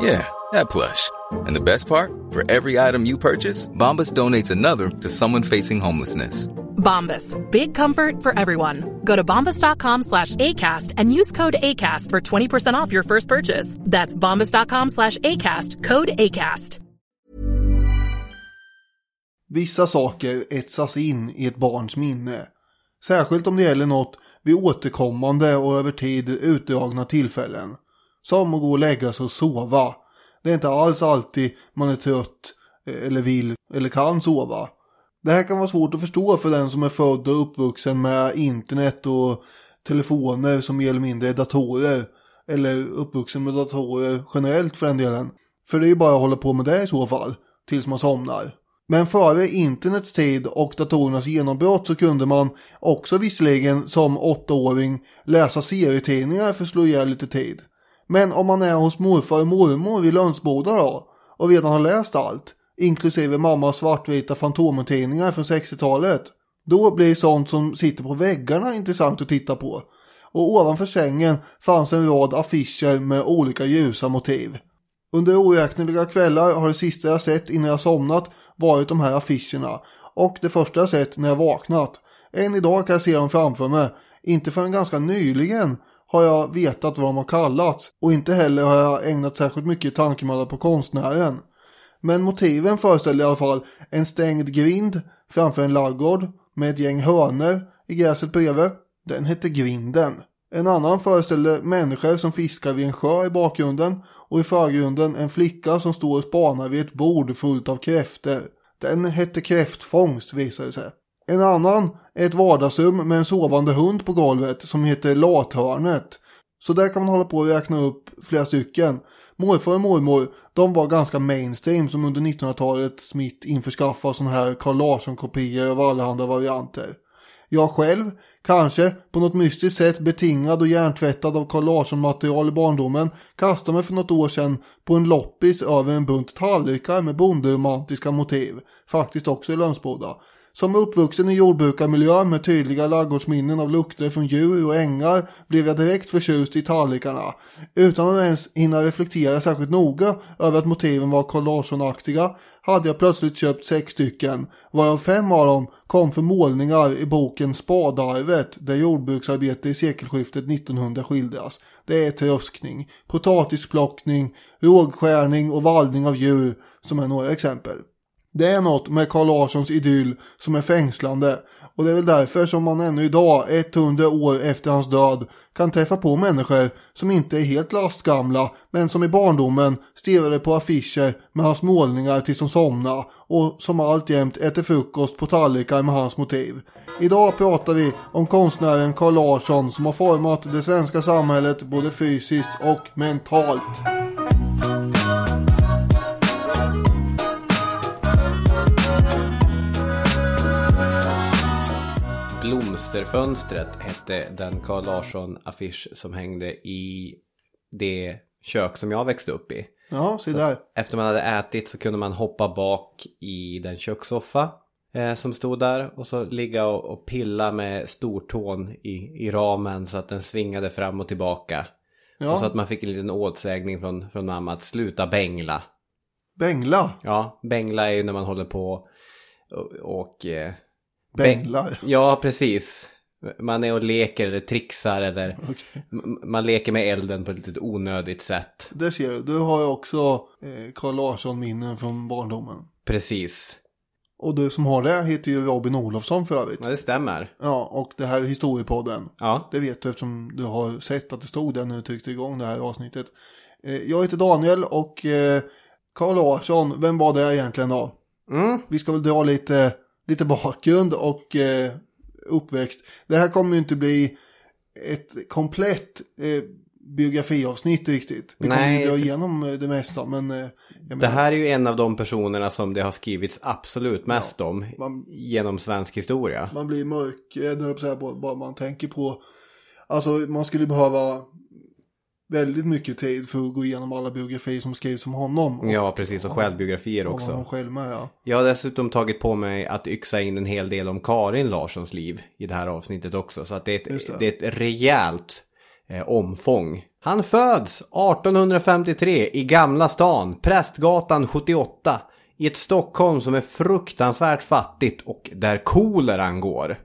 Yeah, that plush. And the best part? For every item you purchase, Bombas donates another to someone facing homelessness. Bombas. Big comfort for everyone. Go to bombas.com slash ACAST and use code ACAST for 20% off your first purchase. That's bombas.com slash ACAST. Code ACAST. Vissa saker etsas in i ett barns minne. Särskilt om det gäller något vid återkommande och över tid utdragna tillfällen. Som att gå och lägga sig och sova. Det är inte alls alltid man är trött eh, eller vill eller kan sova. Det här kan vara svårt att förstå för den som är född och uppvuxen med internet och telefoner som mer eller mindre är datorer. Eller uppvuxen med datorer generellt för den delen. För det är ju bara att hålla på med det i så fall, tills man somnar. Men före internets tid och datorernas genombrott så kunde man också visserligen som åttaåring läsa serietidningar för att slå ihjäl lite tid. Men om man är hos morfar och mormor vid Lönsboda då och redan har läst allt, inklusive mammas svartvita fantomentidningar från 60-talet, då blir sånt som sitter på väggarna intressant att titta på. Och ovanför sängen fanns en rad affischer med olika ljusa motiv. Under oräkneliga kvällar har det sista jag sett innan jag somnat varit de här affischerna och det första jag sett när jag vaknat. Än idag kan jag se dem framför mig. Inte förrän ganska nyligen har jag vetat vad de har kallats och inte heller har jag ägnat särskilt mycket tankemöda på konstnären. Men motiven föreställer i alla fall en stängd grind framför en laggård med ett gäng hönor i gräset bredvid. Den hette Grinden. En annan föreställer människor som fiskar vid en sjö i bakgrunden och i förgrunden en flicka som står och spanar vid ett bord fullt av kräfter. Den hette kräftfångst visade det sig. En annan är ett vardagsrum med en sovande hund på golvet som heter Lathörnet. Så där kan man hålla på och räkna upp flera stycken. Morfar och mormor, de var ganska mainstream som under 1900-talet smitt införskaffade sådana här Carl Larsson-kopior av allehanda varianter. Jag själv, kanske på något mystiskt sätt betingad och hjärntvättad av Carl Larsson-material i barndomen, kastade mig för något år sedan på en loppis över en bunt tallrikar med bonderomantiska motiv. Faktiskt också i Lönsboda. Som uppvuxen i jordbrukarmiljö med tydliga laggårdsminnen av lukter från djur och ängar blev jag direkt förtjust i tallrikarna. Utan att ens hinna reflektera särskilt noga över att motiven var Carl Larsson-aktiga hade jag plötsligt köpt sex stycken, varav fem av dem kom för målningar i boken Spadarvet där jordbruksarbete i sekelskiftet 1900 skildras. Det är tröskning, potatisplockning, rågskärning och vallning av djur som är några exempel. Det är något med Carl Larssons idyll som är fängslande och det är väl därför som man ännu idag, 100 år efter hans död, kan träffa på människor som inte är helt lastgamla men som i barndomen stirrade på affischer med hans målningar tills de somnade och som alltjämt äter frukost på tallrikar med hans motiv. Idag pratar vi om konstnären Carl Larsson som har format det svenska samhället både fysiskt och mentalt. Blomsterfönstret hette den Carl Larsson-affisch som hängde i det kök som jag växte upp i. Ja, se där. Efter man hade ätit så kunde man hoppa bak i den kökssoffa eh, som stod där och så ligga och, och pilla med stortån i, i ramen så att den svingade fram och tillbaka. Ja. Och så att man fick en liten åtsägning från, från mamma att sluta bängla. Bängla. Ja, bängla är ju när man håller på och... och eh, Bänglar. Ja, precis. Man är och leker eller trixar eller m- man leker med elden på ett litet onödigt sätt. Där ser du. Du har ju också eh, Carl Larsson-minnen från barndomen. Precis. Och du som har det heter ju Robin Olofsson för övrigt. Ja, det stämmer. Ja, och det här är historiepodden. Ja, Det vet du eftersom du har sett att det stod där när du tryckte igång det här avsnittet. Eh, jag heter Daniel och eh, Carl Larsson, vem var det egentligen då? mm. Vi ska väl dra lite, lite bakgrund och eh, uppväxt. Det här kommer ju inte bli ett komplett eh, biografiavsnitt riktigt. Vi kommer Nej, ju dra igenom eh, det mesta men... Eh, Det här är ju en av de personerna som det har skrivits absolut mest om man- genom svensk historia. Man blir mörkrädd, bara man tänker på... Alltså man skulle behöva väldigt mycket tid för att gå igenom alla biografier som skrivs om honom. Och, Ja, precis. Och självbiografier och också. själv med, ja. Jag har dessutom tagit på mig att yxa in en hel del om Karin Larssons liv i det här avsnittet också. Så att det är Just det. ett, det. är ett rejält eh, omfång. Han föds 1853 i Gamla stan, Prästgatan 78. I ett Stockholm som är fruktansvärt fattigt och där koleran går.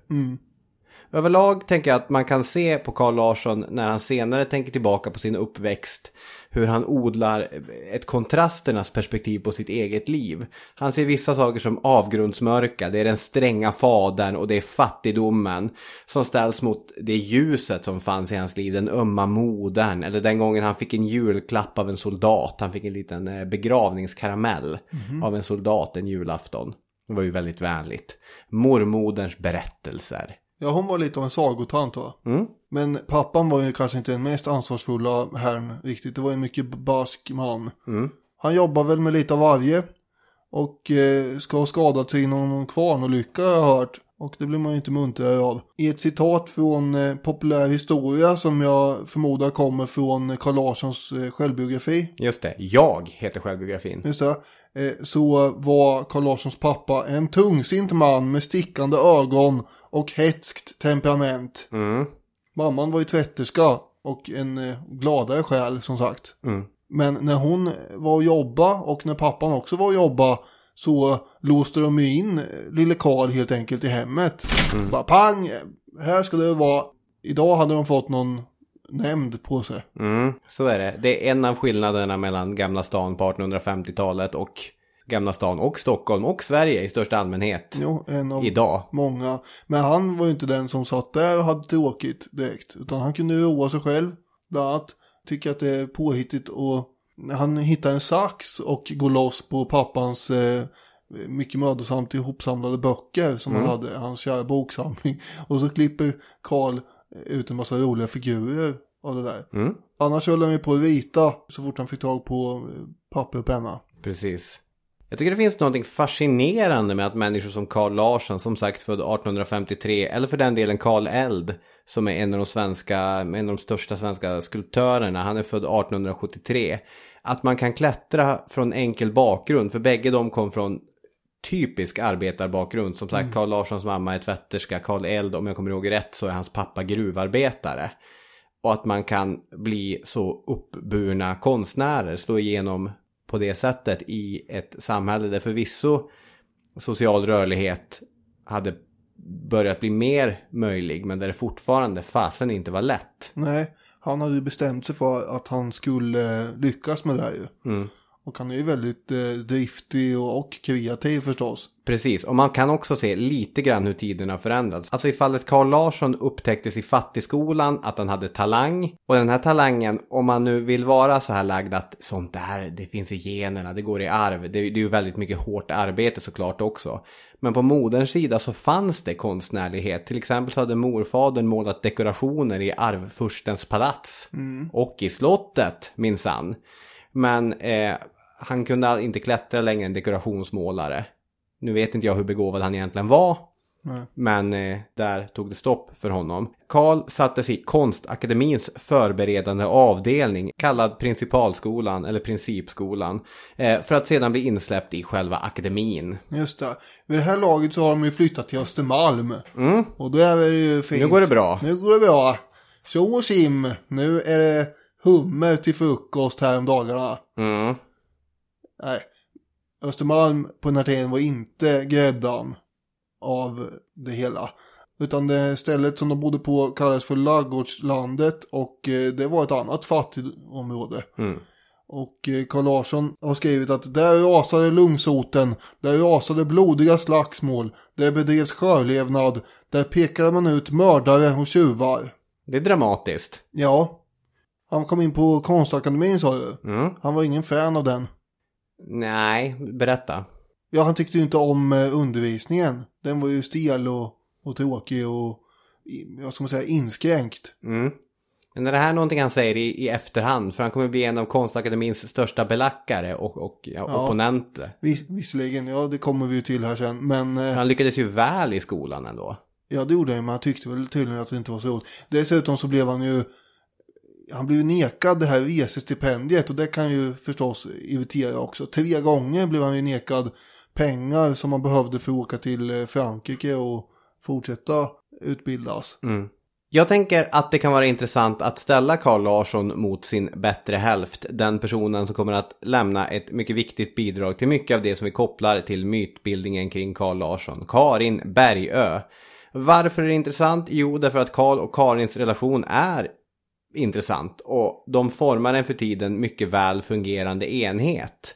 Överlag tänker jag att man kan se på Carl Larsson när han senare tänker tillbaka på sin uppväxt hur han odlar ett kontrasternas perspektiv på sitt eget liv. Han ser vissa saker som avgrundsmörka, det är den stränga fadern och det är fattigdomen som ställs mot det ljuset som fanns i hans liv, den ömma modern eller den gången han fick en julklapp av en soldat, han fick en liten eh, begravningskaramell av en soldat en julafton. Det var ju väldigt vänligt. Mormoderns berättelser. Ja, hon var lite av en sagotant va? Mm. Men pappan var ju kanske inte den mest ansvarsfulla herrn riktigt. Det var en mycket barsk man. Mm. Han jobbar väl med lite av varje. Och eh, ska ha skadat sig i någon kvarnolycka har jag hört. Och det blir man ju inte muntrare av. I ett citat från eh, populär historia som jag förmodar kommer från Carl Larssons eh, självbiografi. Just det, jag heter självbiografin. Just det. Eh, så var Carl Larssons pappa en tungsint man med stickande ögon och hetskt temperament. Mm. Mamman var ju tvätterska och en eh, gladare själ som sagt. Mm. Men när hon var och jobba och när pappan också var och jobba så låste de ju in eh, lille Karl helt enkelt i hemmet. Bara pang, här ska det vara. Idag hade de fått någon nämnd på sig. Mm, så är det. Det är en av skillnaderna mellan Gamla stan på 1850-talet och Gamla stan och Stockholm och Sverige i största allmänhet. Jo, en av Idag. många. Men han var ju inte den som satt där och hade tråkigt direkt. Utan han kunde roa sig själv. Bland annat tycker att det är påhittigt och han hittar en sax och går loss på pappans eh, mycket mödosamt ihopsamlade böcker som han hade, hans kära boksamling. Och så klipper Karl ut en massa roliga figurer av det där. Mm, Annars höll han ju på att rita så fort han fick tag på eh, papper och penna. precis. Jag tycker det finns något fascinerande med att människor som Carl Larsson, som sagt född 1853, eller för den delen Carl Eld, som är en av de svenska, en av de största svenska skulptörerna, han är född 1873. Att man kan klättra från enkel bakgrund, för bägge de kom från typisk arbetarbakgrund. Som sagt, Carl Larssons mamma är tvätterska, Carl Eld, om jag kommer ihåg rätt, så är hans pappa gruvarbetare. Och att man kan bli så uppburna konstnärer, slå igenom på det sättet i ett samhälle där förvisso social rörlighet hade börjat bli mer möjlig, men där det fortfarande fasen inte var lätt. Nej, han hade ju bestämt sig för att han skulle eh, lyckas med det här ju. Mm. Och han är ju väldigt eh, driftig och, och kreativ förstås. Precis, och man kan också se lite grann hur tiderna har förändrats. Alltså i fallet Carl Larsson upptäcktes i fattigskolan att han hade talang. Och den här talangen, om man nu vill vara så här lagd att sånt där, det finns i generna, det går i arv. Det, det är ju väldigt mycket hårt arbete såklart också. Men på moderns sida så fanns det konstnärlighet. Till exempel så hade morfadern målat dekorationer i arvfurstens palats. Och i slottet, minsann. Men eh, han kunde inte klättra längre än dekorationsmålare. Nu vet inte jag hur begåvad han egentligen var. Nej. Men eh, där tog det stopp för honom. Karl sattes i Konstakademins förberedande avdelning kallad Principalskolan eller Principskolan. Eh, för att sedan bli insläppt i själva akademin. Just det. Vid det här laget så har de ju flyttat till Östermalm. Och då är det ju fint. Nu går det bra. Nu går det bra. Så Sim, nu är det hummer till frukost här om dagarna. Mm. Nej, Östermalm på den här tiden var inte gräddan av det hela. Utan det stället som de bodde på kallades för Laggårdslandet och eh, det var ett annat fattigt område. Mm. Och eh, Carl Larsson har skrivit att där rasade lungsoten, där rasade blodiga slagsmål, där bedrevs sjölevnad, där pekade man ut mördare och tjuvar. Det är dramatiskt. Ja, han kom in på konstakademin sa du. Mm. Han var ingen fan av den. Nej, berätta. Ja, han tyckte ju inte om eh, undervisningen. Den var ju stel och, och tråkig och, vad ska man säga, inskränkt. Mm. Men är det här någonting han säger i, i efterhand? För han kommer bli en av Konstakademins största belackare och, och ja, Ja. opponenter. Vis, visserligen, ja det kommer vi ju till här sen. Men eh, Han lyckades ju väl i skolan ändå. ja, det gjorde han men han tyckte väl tydligen att det inte var så roligt. Dessutom så blev han ju, han blev ju nekad det här resestipendiet och det kan ju förstås irritera också. Tre gånger blev han ju nekad pengar som han behövde för att åka till eh, Frankrike och fortsätta utbildas. Mm. Jag tänker att det kan vara intressant att ställa Carl Larsson mot sin bättre hälft. Den personen som kommer att lämna ett mycket viktigt bidrag till mycket av det som vi kopplar till mytbildningen kring Carl Larsson. Karin Bergö. Varför är det intressant? Jo, därför att Carl och Karins relation är intressant och de formar en för tiden mycket väl fungerande enhet.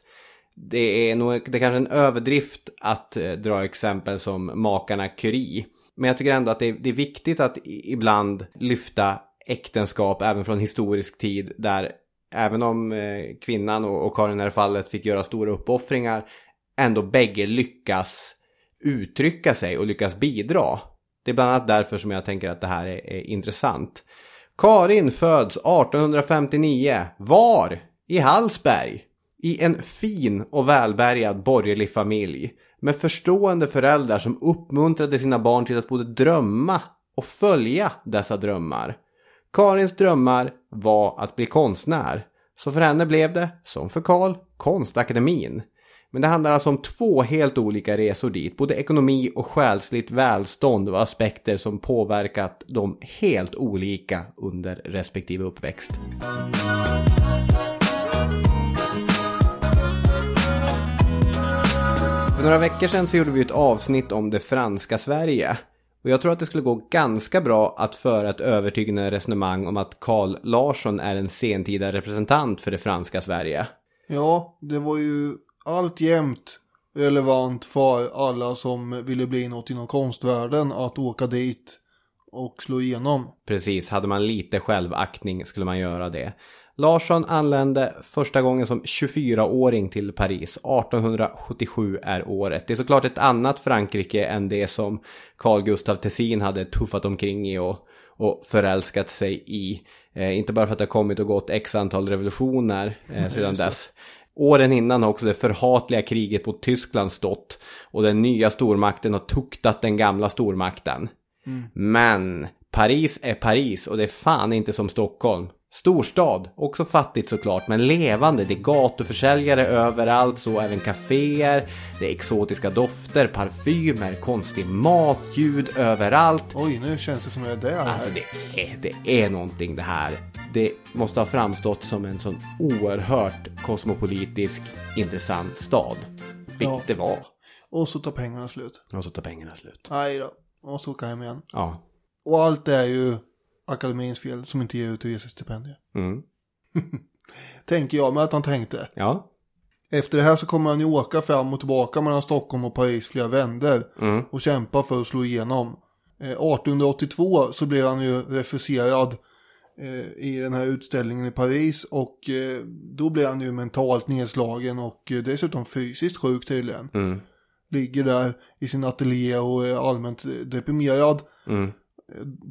Det är nog det är kanske en överdrift att eh, dra exempel som makarna Curie. Men jag tycker ändå att det är, det är viktigt att ibland lyfta äktenskap även från historisk tid där även om eh, kvinnan och, och Karin i det här fallet fick göra stora uppoffringar ändå bägge lyckas uttrycka sig och lyckas bidra. Det är bland annat därför som jag tänker att det här är, är intressant. Karin föds 1859. Var? I Hallsberg. I en fin och välbärgad borgerlig familj. Med förstående föräldrar som uppmuntrade sina barn till att både drömma och följa dessa drömmar. Karins drömmar var att bli konstnär. Så för henne blev det, som för Karl, Konstakademin. Men det handlar alltså om två helt olika resor dit. Både ekonomi och själsligt välstånd var aspekter som påverkat dem helt olika under respektive uppväxt. För några veckor sedan så gjorde vi ett avsnitt om det franska Sverige. Och jag tror att det skulle gå ganska bra att föra ett övertygande resonemang om att Carl Larsson är en sentida representant för det franska Sverige. Ja, det var ju alltjämt relevant för alla som ville bli något inom konstvärlden att åka dit och slå igenom. Precis, hade man lite självaktning skulle man göra det. Larsson anlände första gången som 24-åring till Paris. 1877 är året. Det är såklart ett annat Frankrike än det som Carl Gustaf Tessin hade tuffat omkring i och, och förälskat sig i. Eh, inte bara för att det har kommit och gått x antal revolutioner eh, sedan dess. Åren innan har också det förhatliga kriget mot Tyskland stått och den nya stormakten har tuktat den gamla stormakten. Men Paris är Paris och det är fan inte som Stockholm. Storstad, också fattigt såklart, men levande. Det är gatuförsäljare överallt, så även kaféer. Det är exotiska dofter, parfymer, konstig mat, ljud överallt. Oj, nu känns det som jag är där. Alltså det är, det är någonting det här. Det måste ha framstått som en sån oerhört kosmopolitisk, intressant stad. Vilket Ja. det var. Och så tar pengarna slut. Och så tar pengarna slut. Nej då, jag måste åka hem igen. Ja. Och allt det är ju akademins fel som inte ger ut resestipendier. Mm. Tänker jag med att han tänkte. Ja. Efter det här så kommer han ju åka fram och tillbaka mellan Stockholm och Paris flera vänder. Mm. Och kämpa för att slå igenom. Eh, 1882 så blev han ju refuserad eh, i den här utställningen i Paris. Och eh, då blev han ju mentalt nedslagen och eh, dessutom fysiskt sjuk tydligen. Mm. Ligger där i sin ateljé och är allmänt eh, deprimerad. Mm.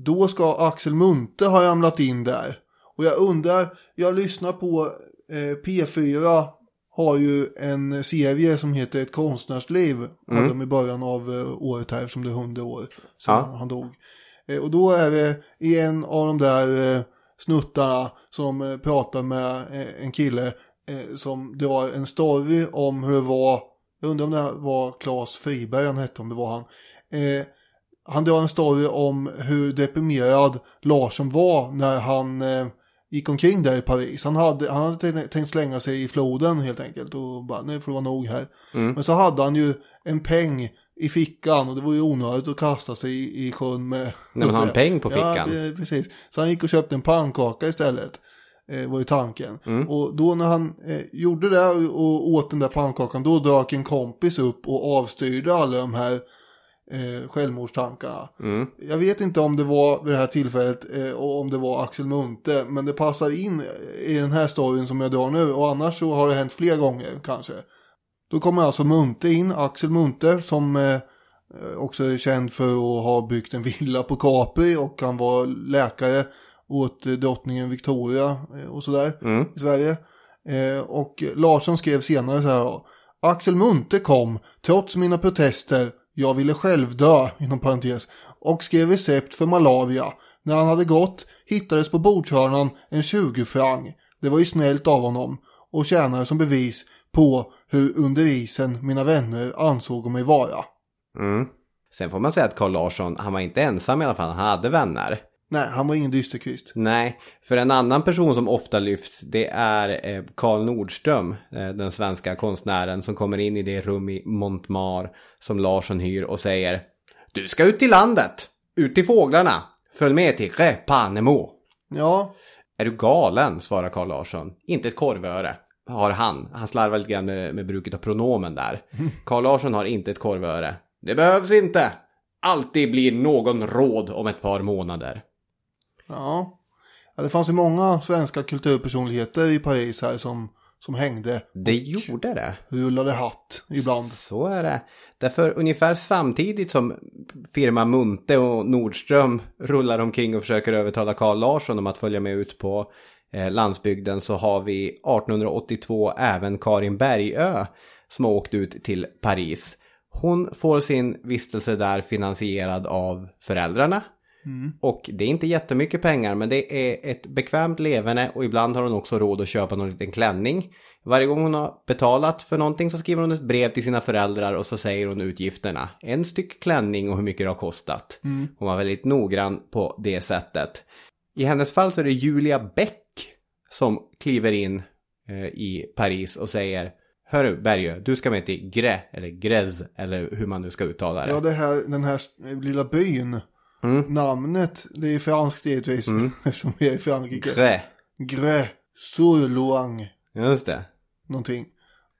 Då ska Axel Munthe ha ramlat in där. Och jag undrar, jag lyssnar på eh, P4 har ju en serie som heter Ett konstnärsliv. Hade de i början av eh, året här som det är 100 år sedan Ja. han dog. Eh, och då är det i en av de där eh, snuttarna som eh, pratar med eh, en kille eh, som drar en story om hur det var. Jag undrar om det var Claes Friberg han hette, om det var han. Eh, han drar en story om hur deprimerad Larsson var när han eh, gick omkring där i Paris. Han hade, han hade tänkt- slänga sig i floden helt enkelt och bara nu får det vara nog här. Men så hade han ju en peng i fickan och det var ju onödigt att kasta sig i, i sjön med... men har han peng på fickan? Ja, eh, precis. Så han gick och köpte en pannkaka istället. Eh, var ju tanken. Mm. Och då när han eh, gjorde det och, åt den där pannkakan då dök en kompis upp och avstyrde alla de här eh, självmordstankarna. Mm. Jag vet inte om det var vid det här tillfället eh, och om det var Axel Munthe. Men det passar in i den här storyn som jag drar nu. Och annars så har det hänt fler gånger kanske. Då kommer alltså Munthe in, Axel Munthe som eh, också är känd för att ha byggt en villa på Capri. Och han var läkare åt eh, drottningen Victoria eh, och sådär Mm. i Sverige. Eh, och Larsson skrev senare så här. Axel Munthe kom, trots mina protester, jag ville själv dö, inom parentes, och skrev recept för malaria. När han hade gått hittades på bordshörnan en 20 frang. Det var ju snällt av honom och tjänade som bevis på hur under isen mina vänner ansåg mig vara. Mm. Sen får man säga att Carl Larsson, han var inte ensam i alla fall, han hade vänner. Nej, han var ingen dysterkvist. Nej, för en annan person som ofta lyfts det är eh, Carl Nordström, eh, den svenska konstnären som kommer in i det rum i Montmar som Larsson hyr och säger Du ska ut till landet, ut till fåglarna, följ med till Repanemo. Ja, Är du galen? svarar Carl Larsson. Inte ett korvöre. Har han. Han slarvar lite grann med, med bruket av pronomen där. Carl Larsson har inte ett korvöre. Det behövs inte. Alltid blir någon råd om ett par månader. ja. ja det fanns ju många svenska kulturpersonligheter i Paris här som, som hängde, Det gjorde det. rullade hatt ibland. Så är det. Därför ungefär samtidigt som firma Munte och Nordström rullar omkring och försöker övertala Carl Larsson om att följa med ut på landsbygden så har vi 1882 även Karin Bergö som har åkt ut till Paris. Hon får sin vistelse där finansierad av föräldrarna. Och det är inte jättemycket pengar men det är ett bekvämt leverne och ibland har hon också råd att köpa någon liten klänning. Varje gång hon har betalat för någonting så skriver hon ett brev till sina föräldrar och så säger hon utgifterna. En styck klänning och hur mycket det har kostat. Hon var väldigt noggrann på det sättet. I hennes fall så är det Julia Bäck som kliver in eh, i Paris och säger Hörru Bergö, du ska med till Grä, eller Grez, eller hur man nu ska uttala det. Ja, det här, den här lilla byn. Namnet, det är franskt givetvis. Eftersom vi är i Frankrike. Grä, Gré, Sourloang, just det. någonting.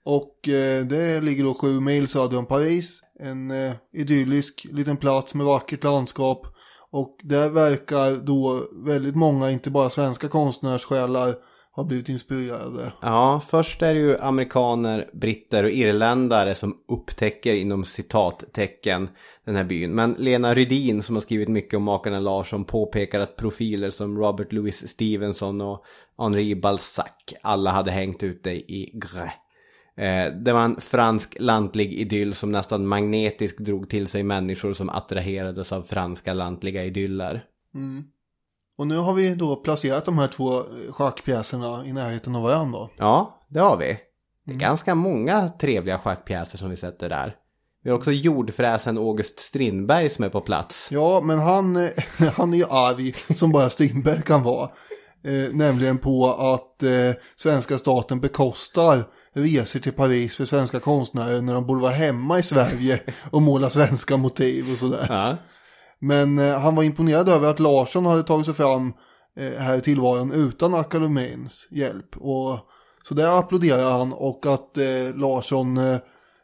Och eh, det ligger då sju mil söder om Paris. En eh, idyllisk liten plats med vackert landskap. Och där verkar då väldigt många, inte bara svenska konstnärssjälar, ha blivit inspirerade. Ja, först är det ju amerikaner, britter och irländare som upptäcker inom citattecken den här byn. Men Lena Rydin som har skrivit mycket om makarna Larsson påpekar att profiler som Robert Louis Stevenson och Henri Balzac alla hade hängt ute i Grès. Eh, det var en fransk lantlig idyll som nästan magnetiskt drog till sig människor som attraherades av franska lantliga idyller. Och nu har vi då placerat de här två schackpjäserna i närheten av varandra. Ja, det har vi. Det är ganska många trevliga schackpjäser som vi sätter där. Vi har också jordfräsen August Strindberg som är på plats. Ja, men han, han är ju arg som bara Strindberg kan vara. Eh, nämligen på att eh, svenska staten bekostar resor till Paris för svenska konstnärer när de borde vara hemma i Sverige och måla svenska motiv och sådär. Ja. Men eh, han var imponerad över att Larsson hade tagit sig fram eh, här i tillvaron utan akademins hjälp. Och, så där applåderar han och att eh, Larsson eh,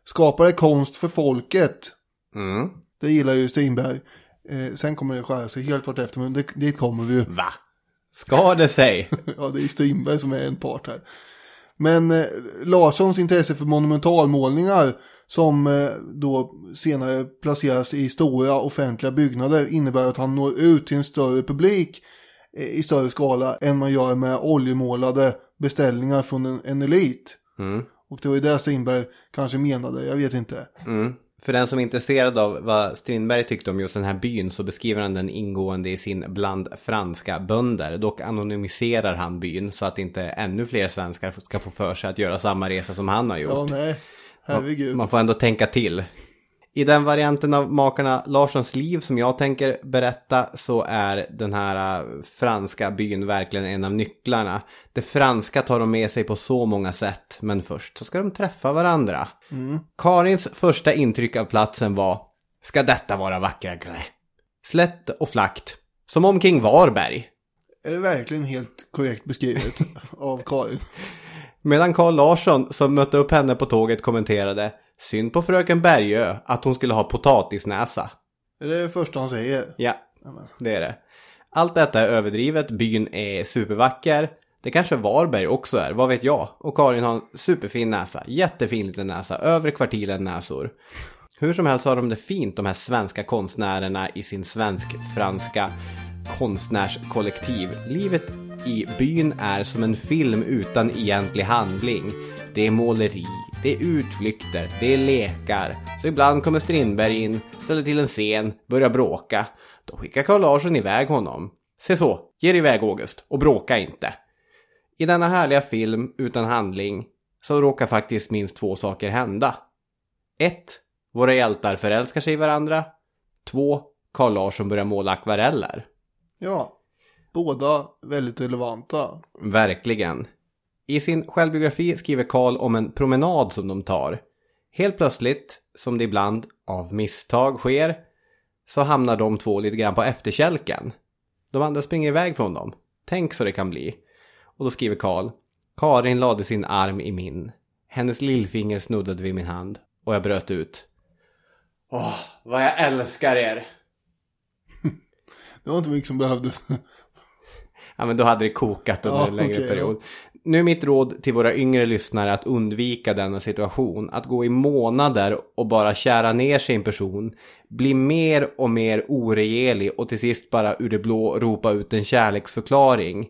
skapade konst för folket. Mm. Det gillar ju Strindberg. Eh, sen kommer det skära sig helt vart efter, men det, dit kommer vi ju. Va? Ska det sig? Ja, det är Strindberg som är en part här. Men eh, Larssons intresse för monumentalmålningar som eh, då senare placeras i stora offentliga byggnader innebär att han når ut till en större publik eh, i större skala än man gör med oljemålade beställningar från en, en elit. Mm. Och det var ju det Strindberg kanske menade, jag vet inte. Mm. För den som är intresserad av vad Strindberg tyckte om just den här byn så beskriver han den ingående i sin Bland franska bönder. Dock anonymiserar han byn så att inte ännu fler svenskar ska få för sig att göra samma resa som han har gjort. Ja, nej, herregud. Man får ändå tänka till. I den varianten av makarna Larssons liv som jag tänker berätta så är den här äh, franska byn verkligen en av nycklarna. Det franska tar de med sig på så många sätt, men först så ska de träffa varandra. Karins första intryck av platsen var Ska detta vara vackra grä? Slätt och flackt, som omkring Varberg. Är det verkligen helt korrekt beskrivet av Karin? Medan Carl Larsson som mötte upp henne på tåget kommenterade Synd på fröken Bergö att hon skulle ha potatisnäsa. Är det första han säger? Ja, det är det. Allt detta är överdrivet, byn är supervacker. Det kanske Varberg också är, vad vet jag? Och Karin har en superfin näsa, jättefin liten näsa, över kvartilen näsor. Hur som helst har de det fint de här svenska konstnärerna i sin svensk-franska konstnärskollektiv. Livet i byn är som en film utan egentlig handling. Det är måleri, det är utflykter, det är lekar. Så ibland kommer Strindberg in, ställer till en scen, börjar bråka. Då skickar Carl Larsson iväg honom. Se så, ge dig iväg August och bråka inte. I denna härliga film utan handling så råkar faktiskt minst två saker hända. 1. Våra hjältar förälskar sig i varandra. 2. Carl Larsson börjar måla akvareller. Ja, båda väldigt relevanta. Verkligen. I sin självbiografi skriver Karl om en promenad som de tar. Helt plötsligt, som det ibland av misstag sker, så hamnar de två lite grann på efterkälken. De andra springer iväg från dem. Tänk så det kan bli. Och då skriver Karl. Karin lade sin arm i min. Hennes lillfinger snuddade vid min hand. Och jag bröt ut. Åh, vad jag älskar er! Det var inte mycket som behövdes. Ja, men då hade det kokat under Ja, en längre okej, period. Nu är mitt råd till våra yngre lyssnare att undvika denna situation. Att gå i månader och bara kära ner sin person. Bli mer och mer oregerlig och till sist bara ur det blå ropa ut en kärleksförklaring.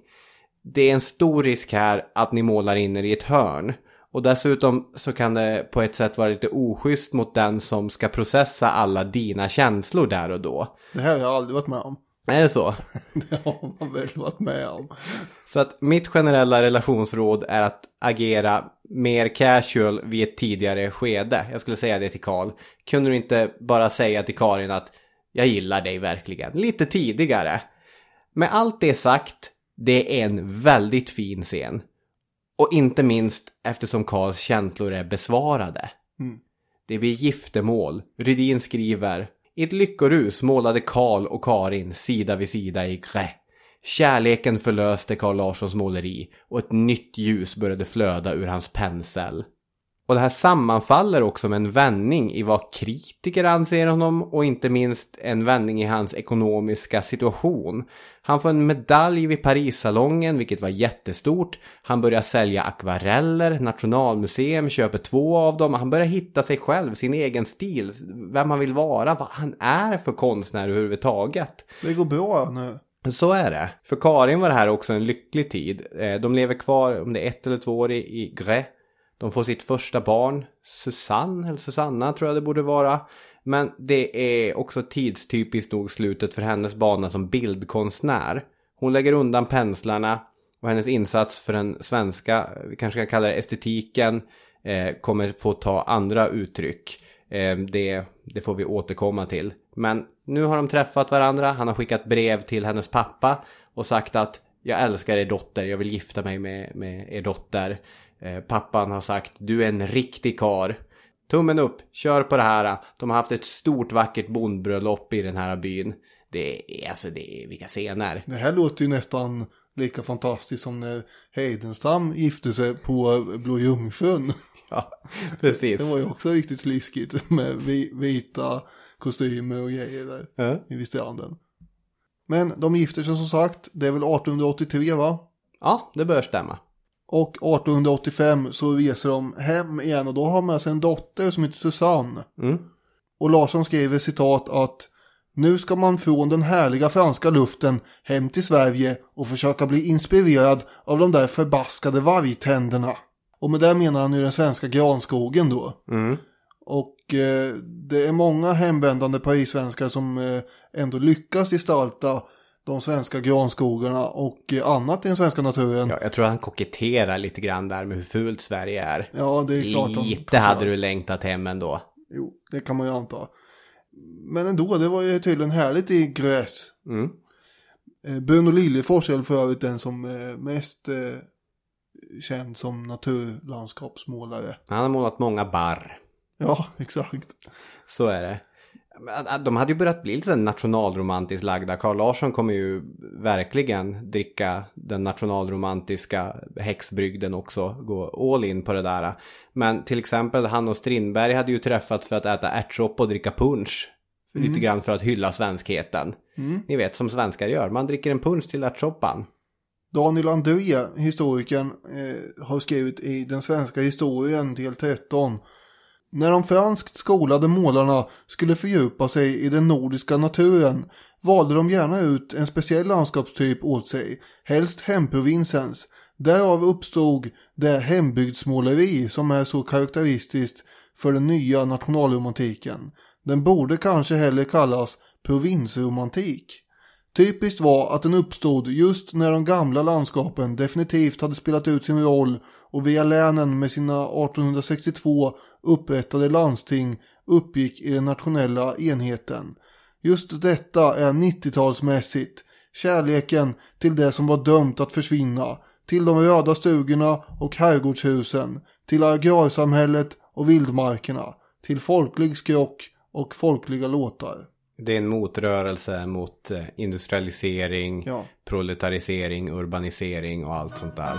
Det är en stor risk här att ni målar in er i ett hörn. Och dessutom så kan det på ett sätt vara lite oschysst mot den som ska processa alla dina känslor där och då. Det här har jag aldrig varit med om. Är det så? Det har man väl varit med om. Så att mitt generella relationsråd är att agera mer casual vid ett tidigare skede. Jag skulle säga det till Karl. Kunde du inte bara säga till Karin att jag gillar dig verkligen lite tidigare? Med allt det sagt, det är en väldigt fin scen. Och inte minst eftersom Karls känslor är besvarade. Det blir giftermål. Rydin skriver i ett lyckorus målade Karl och Karin sida vid sida i grä. Kärleken förlöste Carl Larssons måleri och ett nytt ljus började flöda ur hans pensel. Och det här sammanfaller också med en vändning i vad kritiker anser honom och inte minst en vändning i hans ekonomiska situation. Han får en medalj vid Parissalongen, vilket var jättestort. Han börjar sälja akvareller, Nationalmuseum köper två av dem. Han börjar hitta sig själv, sin egen stil, vem han vill vara, vad han är för konstnär överhuvudtaget. Det går bra nu. Så är det. För Karin var det här också en lycklig tid. Eh, De lever kvar, om det är ett eller två år i, i Grès. De får sitt första barn, Susanne, eller Susanna tror jag det borde vara. Men det är också tidstypiskt nog slutet för hennes bana som bildkonstnär. Hon lägger undan penslarna och hennes insats för den svenska, vi kanske kan kalla det estetiken, eh, kommer få ta andra uttryck. Eh, det, det får vi återkomma till. Men nu har de träffat varandra, han har skickat brev till hennes pappa och sagt att jag älskar er dotter, jag vill gifta mig med, med er dotter. Eh, pappan har sagt du är en riktig kar. Tummen upp, kör på det här. De har haft ett stort vackert bondbröllop i den här byn. Det är, alltså det är, vilka scener. Det här låter ju nästan lika fantastiskt som när Heidenstam gifte sig på Blå Jungfrun. Ja, precis. Det var ju också riktigt sliskigt med vi- vita kostymer och grejer där Ja. vid stranden. Men de gifter sig som sagt, det är väl 1883 va? Ja, det bör stämma. Och 1885 så reser de hem igen och då har de med sig en dotter som heter Susanne. Mm. Och Larsson skriver citat att nu ska man från den härliga franska luften hem till Sverige och försöka bli inspirerad av de där förbaskade vargtänderna. Och med det menar han ju den svenska granskogen då. Mm. Och eh, det är många hemvändande Paris-svenskar som eh, ändå lyckas gestalta de svenska granskogarna och eh, annat i den svenska naturen. Ja, jag tror han koketterar lite grann där med hur fult Sverige är. Ja, det är klart. Lite hade du längtat hem ändå. Jo, det kan man ju anta. Men ändå, det var ju tydligen härligt i gräs. Mm. Eh, Bruno Liljefors är för övrigt den som är mest eh, känd som naturlandskapsmålare. Han har målat många barr. Ja, exakt. Så är det. De hade ju börjat bli lite nationalromantiskt lagda. Carl Larsson kommer ju verkligen dricka den nationalromantiska häxbrygden också. Gå all in på det där. Men till exempel han och Strindberg hade ju träffats för att äta ärtsoppa och dricka punch. Lite grann för att hylla svenskheten. Ni vet som svenskar gör. Man dricker en punch till ärtsoppan. Daniel André, historikern, eh, har skrivit i Den svenska historien del 13. När de franskt skolade målarna skulle fördjupa sig i den nordiska naturen valde de gärna ut en speciell landskapstyp åt sig, helst hemprovinsens. Därav uppstod det hembygdsmåleri som är så karaktäristiskt för den nya nationalromantiken. Den borde kanske hellre kallas provinsromantik. Typiskt var att den uppstod just när de gamla landskapen definitivt hade spelat ut sin roll och via länen med sina 1862 upprättade landsting uppgick i den nationella enheten. Just detta är 90-talsmässigt. Kärleken till det som var dömt att försvinna. Till de röda stugorna och herrgårdshusen. Till agrarsamhället och vildmarkerna. Till folklig skrock och folkliga låtar. Det är en motrörelse mot eh, industrialisering, Ja. proletarisering, urbanisering och allt sånt där.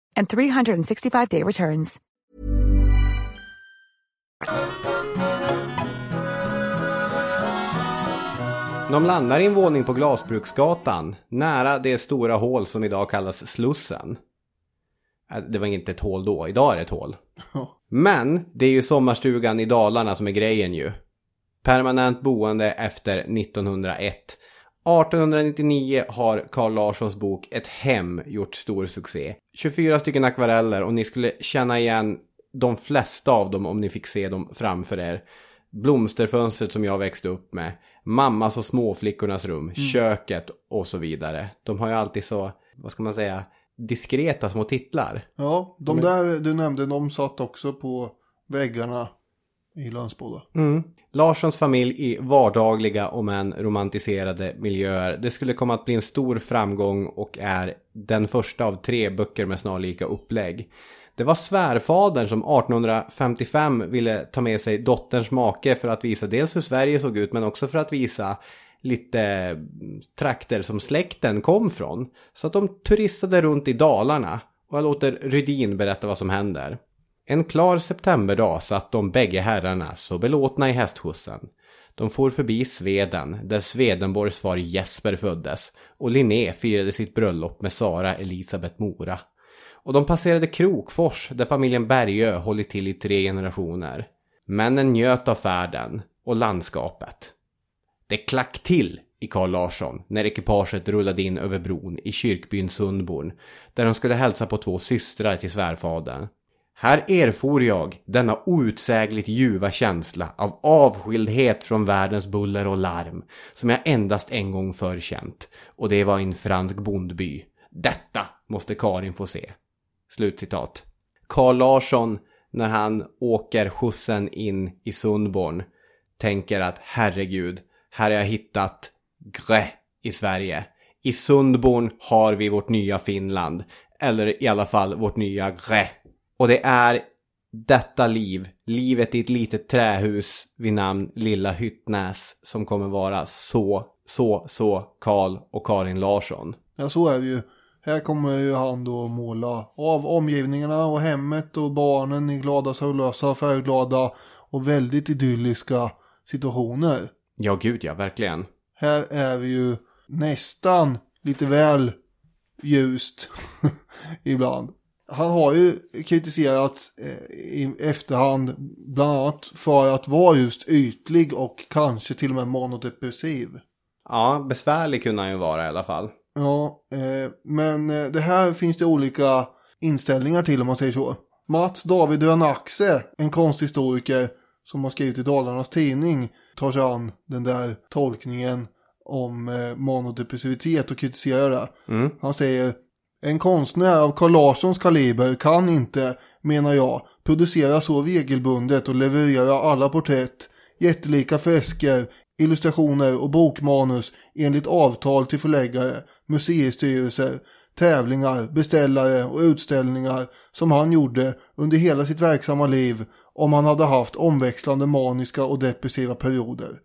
and 365-day returns. De landar i en våning på Glasbruksgatan, nära det stora hål som idag kallas Slussen. Äh, Det var inte ett hål då, idag är det ett hål. Men det är ju sommarstugan i Dalarna som är grejen ju. Permanent boende efter 1901. 1899 har Carl Larssons bok Ett hem gjort stor succé. 24 stycken akvareller och ni skulle känna igen de flesta av dem om ni fick se dem framför er. Blomsterfönstret som jag växte upp med. Mammas och småflickornas rum. Köket och så vidare. De har ju alltid så, vad ska man säga, diskreta små titlar. Ja, de där du nämnde, de satt också på väggarna i Lönsboda. Mm. Larssons familj i vardagliga om än romantiserade miljöer. Det skulle komma att bli en stor framgång och är den första av tre böcker med snarlika upplägg. Det var svärfadern som 1855 ville ta med sig dotterns make för att visa dels hur Sverige såg ut men också för att visa lite trakter som släkten kom från. Så att de turistade runt i Dalarna och jag låter Rydin berätta vad som händer. En klar septemberdag satt de bägge herrarna så belåtna i hästskjutsen. De for förbi Sveden, där Swedenborgs far Jesper föddes, och Linné firade sitt bröllop med Sara Elisabeth Mora. Och de passerade Krokfors, där familjen Bergö hållit till i tre generationer. Männen njöt av färden och landskapet. Det klack till i Carl Larsson när ekipaget rullade in över bron i kyrkbyn Sundborn där de skulle hälsa på två systrar till svärfadern. Här erfor jag denna outsägligt ljuva känsla av avskildhet från världens buller och larm som jag endast en gång förr känt och det var i en fransk bondby. Detta måste Karin få se. Slutcitat. Carl Larsson, när han åker skjutsen in i Sundborn, tänker att herregud, här har jag hittat grä i Sverige. I Sundborn har vi vårt nya Finland. Eller i alla fall vårt nya grä. Och det är detta liv, livet i ett litet trähus vid namn Lilla Hyttnäs som kommer vara så, så, så Karl och Karin Larsson. Ja, så är det ju. Här kommer ju han då måla av omgivningarna och hemmet och barnen i glada, sorglösa, färgglada och väldigt idylliska situationer. Ja, gud ja, verkligen. Här är vi ju nästan lite väl ljust ibland. Han har ju kritiserat eh, i efterhand bland annat för att vara just ytlig och kanske till och med manodepressiv. Ja, besvärlig kunde han ju vara i alla fall. Ja, eh, men eh, det här finns det olika inställningar till om man säger så. Mats David Ranaxe, en konsthistoriker som har skrivit i Dalarnas Tidning, tar sig an den där tolkningen om eh, manodepressivitet och kritiserar det. Mm. Han säger en konstnär av Carl Larssons kaliber kan inte, menar jag, producera så regelbundet och leverera alla porträtt, jättelika fresker, illustrationer och bokmanus enligt avtal till förläggare, museistyrelser, tävlingar, beställare och utställningar som han gjorde under hela sitt verksamma liv om han hade haft omväxlande maniska och depressiva perioder.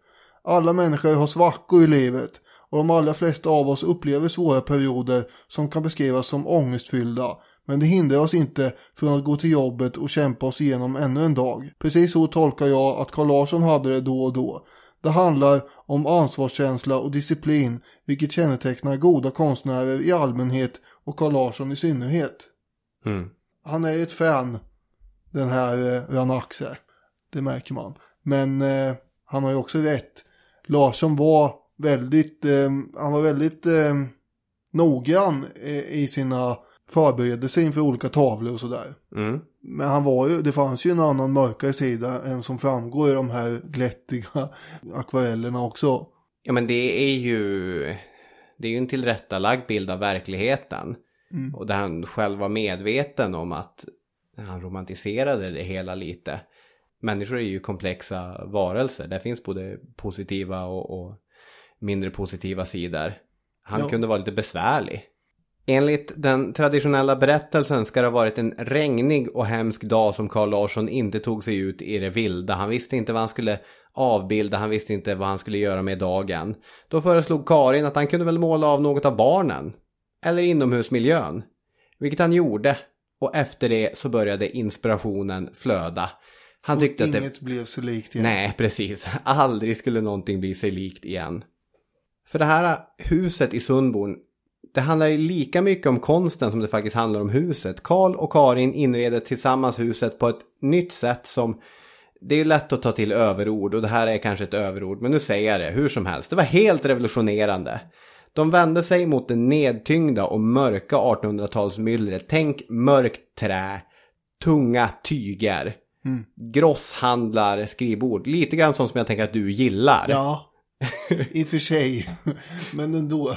Alla människor har svackor i livet och de allra flesta av oss upplever svåra perioder som kan beskrivas som ångestfyllda. Men det hindrar oss inte från att gå till jobbet och kämpa oss igenom ännu en dag. Precis så tolkar jag att Carl Larsson hade det då och då. Det handlar om ansvarskänsla och disciplin, vilket kännetecknar goda konstnärer i allmänhet och Carl Larsson i synnerhet. Mm. Han är ett fan, den här eh, Ranaxe. Det märker man. Men eh, han har ju också rätt. Larsson var väldigt, eh, han var väldigt eh, noggrann i sina förberedelser inför olika tavlor och sådär. Mm. Men han var ju, det fanns ju en annan mörkare sida än som framgår i de här glättiga akvarellerna också. Ja, men det är ju... Det är ju en tillrättalagd bild av verkligheten. Mm. Och där han själv var medveten om att han romantiserade det hela lite. Människor är ju komplexa varelser. Där finns både positiva och, och mindre positiva sidor. Han Ja. kunde vara lite besvärlig. Enligt den traditionella berättelsen ska det ha varit en regnig och hemsk dag som Carl Larsson inte tog sig ut i det vilda. Han visste inte vad han skulle avbilda, han visste inte vad han skulle göra med dagen. Då föreslog Karin att han kunde väl måla av något av barnen. Eller inomhusmiljön. Vilket han gjorde. Och efter det så började inspirationen flöda. Han Och tyckte att det... inget blev så likt igen. Nej, precis. Aldrig skulle någonting bli sig likt igen. För det här huset i Sundborn, det handlar ju lika mycket om konsten som det faktiskt handlar om huset. Karl och Karin inreder tillsammans huset på ett nytt sätt som det är lätt att ta till överord och det här är kanske ett överord, men nu säger jag det hur som helst. Det var helt revolutionerande. De vände sig mot det nedtyngda och mörka 1800-talsmyllret. Tänk mörkt trä, tunga tyger, grosshandlar, skrivbord. Lite grann som jag tänker att du gillar. Ja, i och för sig. Men ändå.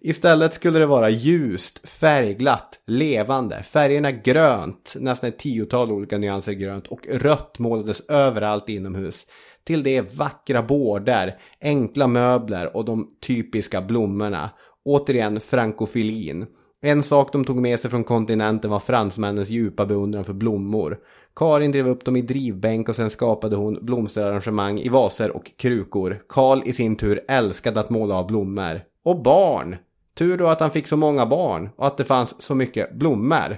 Istället skulle det vara ljust, färgglatt, levande. Färgerna grönt, nästan ett tiotal olika nyanser grönt och rött målades överallt inomhus. Till det vackra bårdar, enkla möbler och de typiska blommorna. Återigen frankofilin. En sak de tog med sig från kontinenten var fransmännens djupa beundran för blommor. Karin drev upp dem i drivbänk och sen skapade hon blomsterarrangemang i vaser och krukor. Karl i sin tur älskade att måla av blommor. Och barn! Tur då att han fick så många barn och att det fanns så mycket blommor.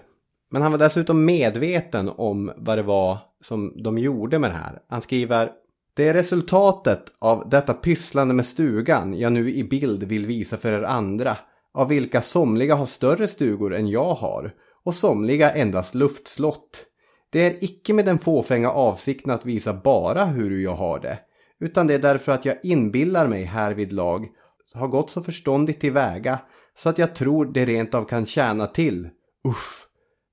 Men han var dessutom medveten om vad det var som de gjorde med det här. Han skriver Det är resultatet av detta pysslande med stugan jag nu i bild vill visa för er andra. Av vilka somliga har större stugor än jag har och somliga endast luftslott. Det är icke med den fåfänga avsikten att visa bara hur jag har det. Utan det är därför att jag inbillar mig härvidlag har gått så förståndigt tillväga så att jag tror det rent av kan tjäna till. Uff.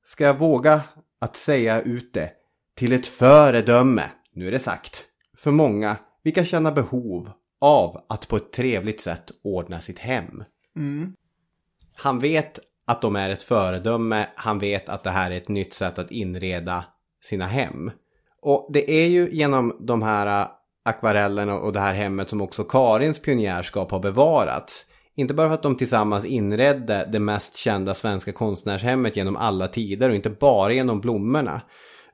Ska jag våga att säga ut det till ett föredöme, nu är det sagt, för många vilka känner behov av att på ett trevligt sätt ordna sitt hem. Han vet att de är ett föredöme, han vet att det här är ett nytt sätt att inreda sina hem. Och det är ju genom de här äh, akvarellerna och det här hemmet som också Karins pionjärskap har bevarats. Inte bara för att de tillsammans inredde det mest kända svenska konstnärshemmet genom alla tider och inte bara genom blommorna.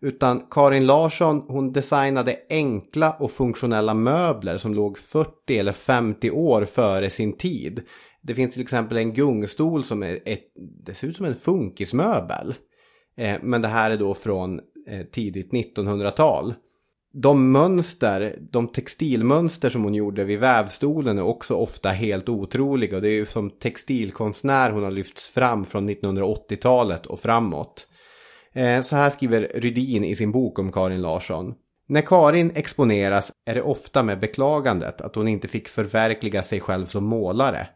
Utan Karin Larsson hon designade enkla och funktionella möbler som låg 40 eller 50 år före sin tid. Det finns till exempel en gungstol som är ett, det ser ut som en funkismöbel. Eh, men det här är då från eh, tidigt 1900-tal. De mönster, de textilmönster som hon gjorde vid vävstolen är också ofta helt otroliga. Och det är ju som textilkonstnär hon har lyfts fram från 1980-talet och framåt. Eh, Så här skriver Rydin i sin bok om Karin Larsson. När Karin exponeras är det ofta med beklagandet att hon inte fick förverkliga sig själv som målare.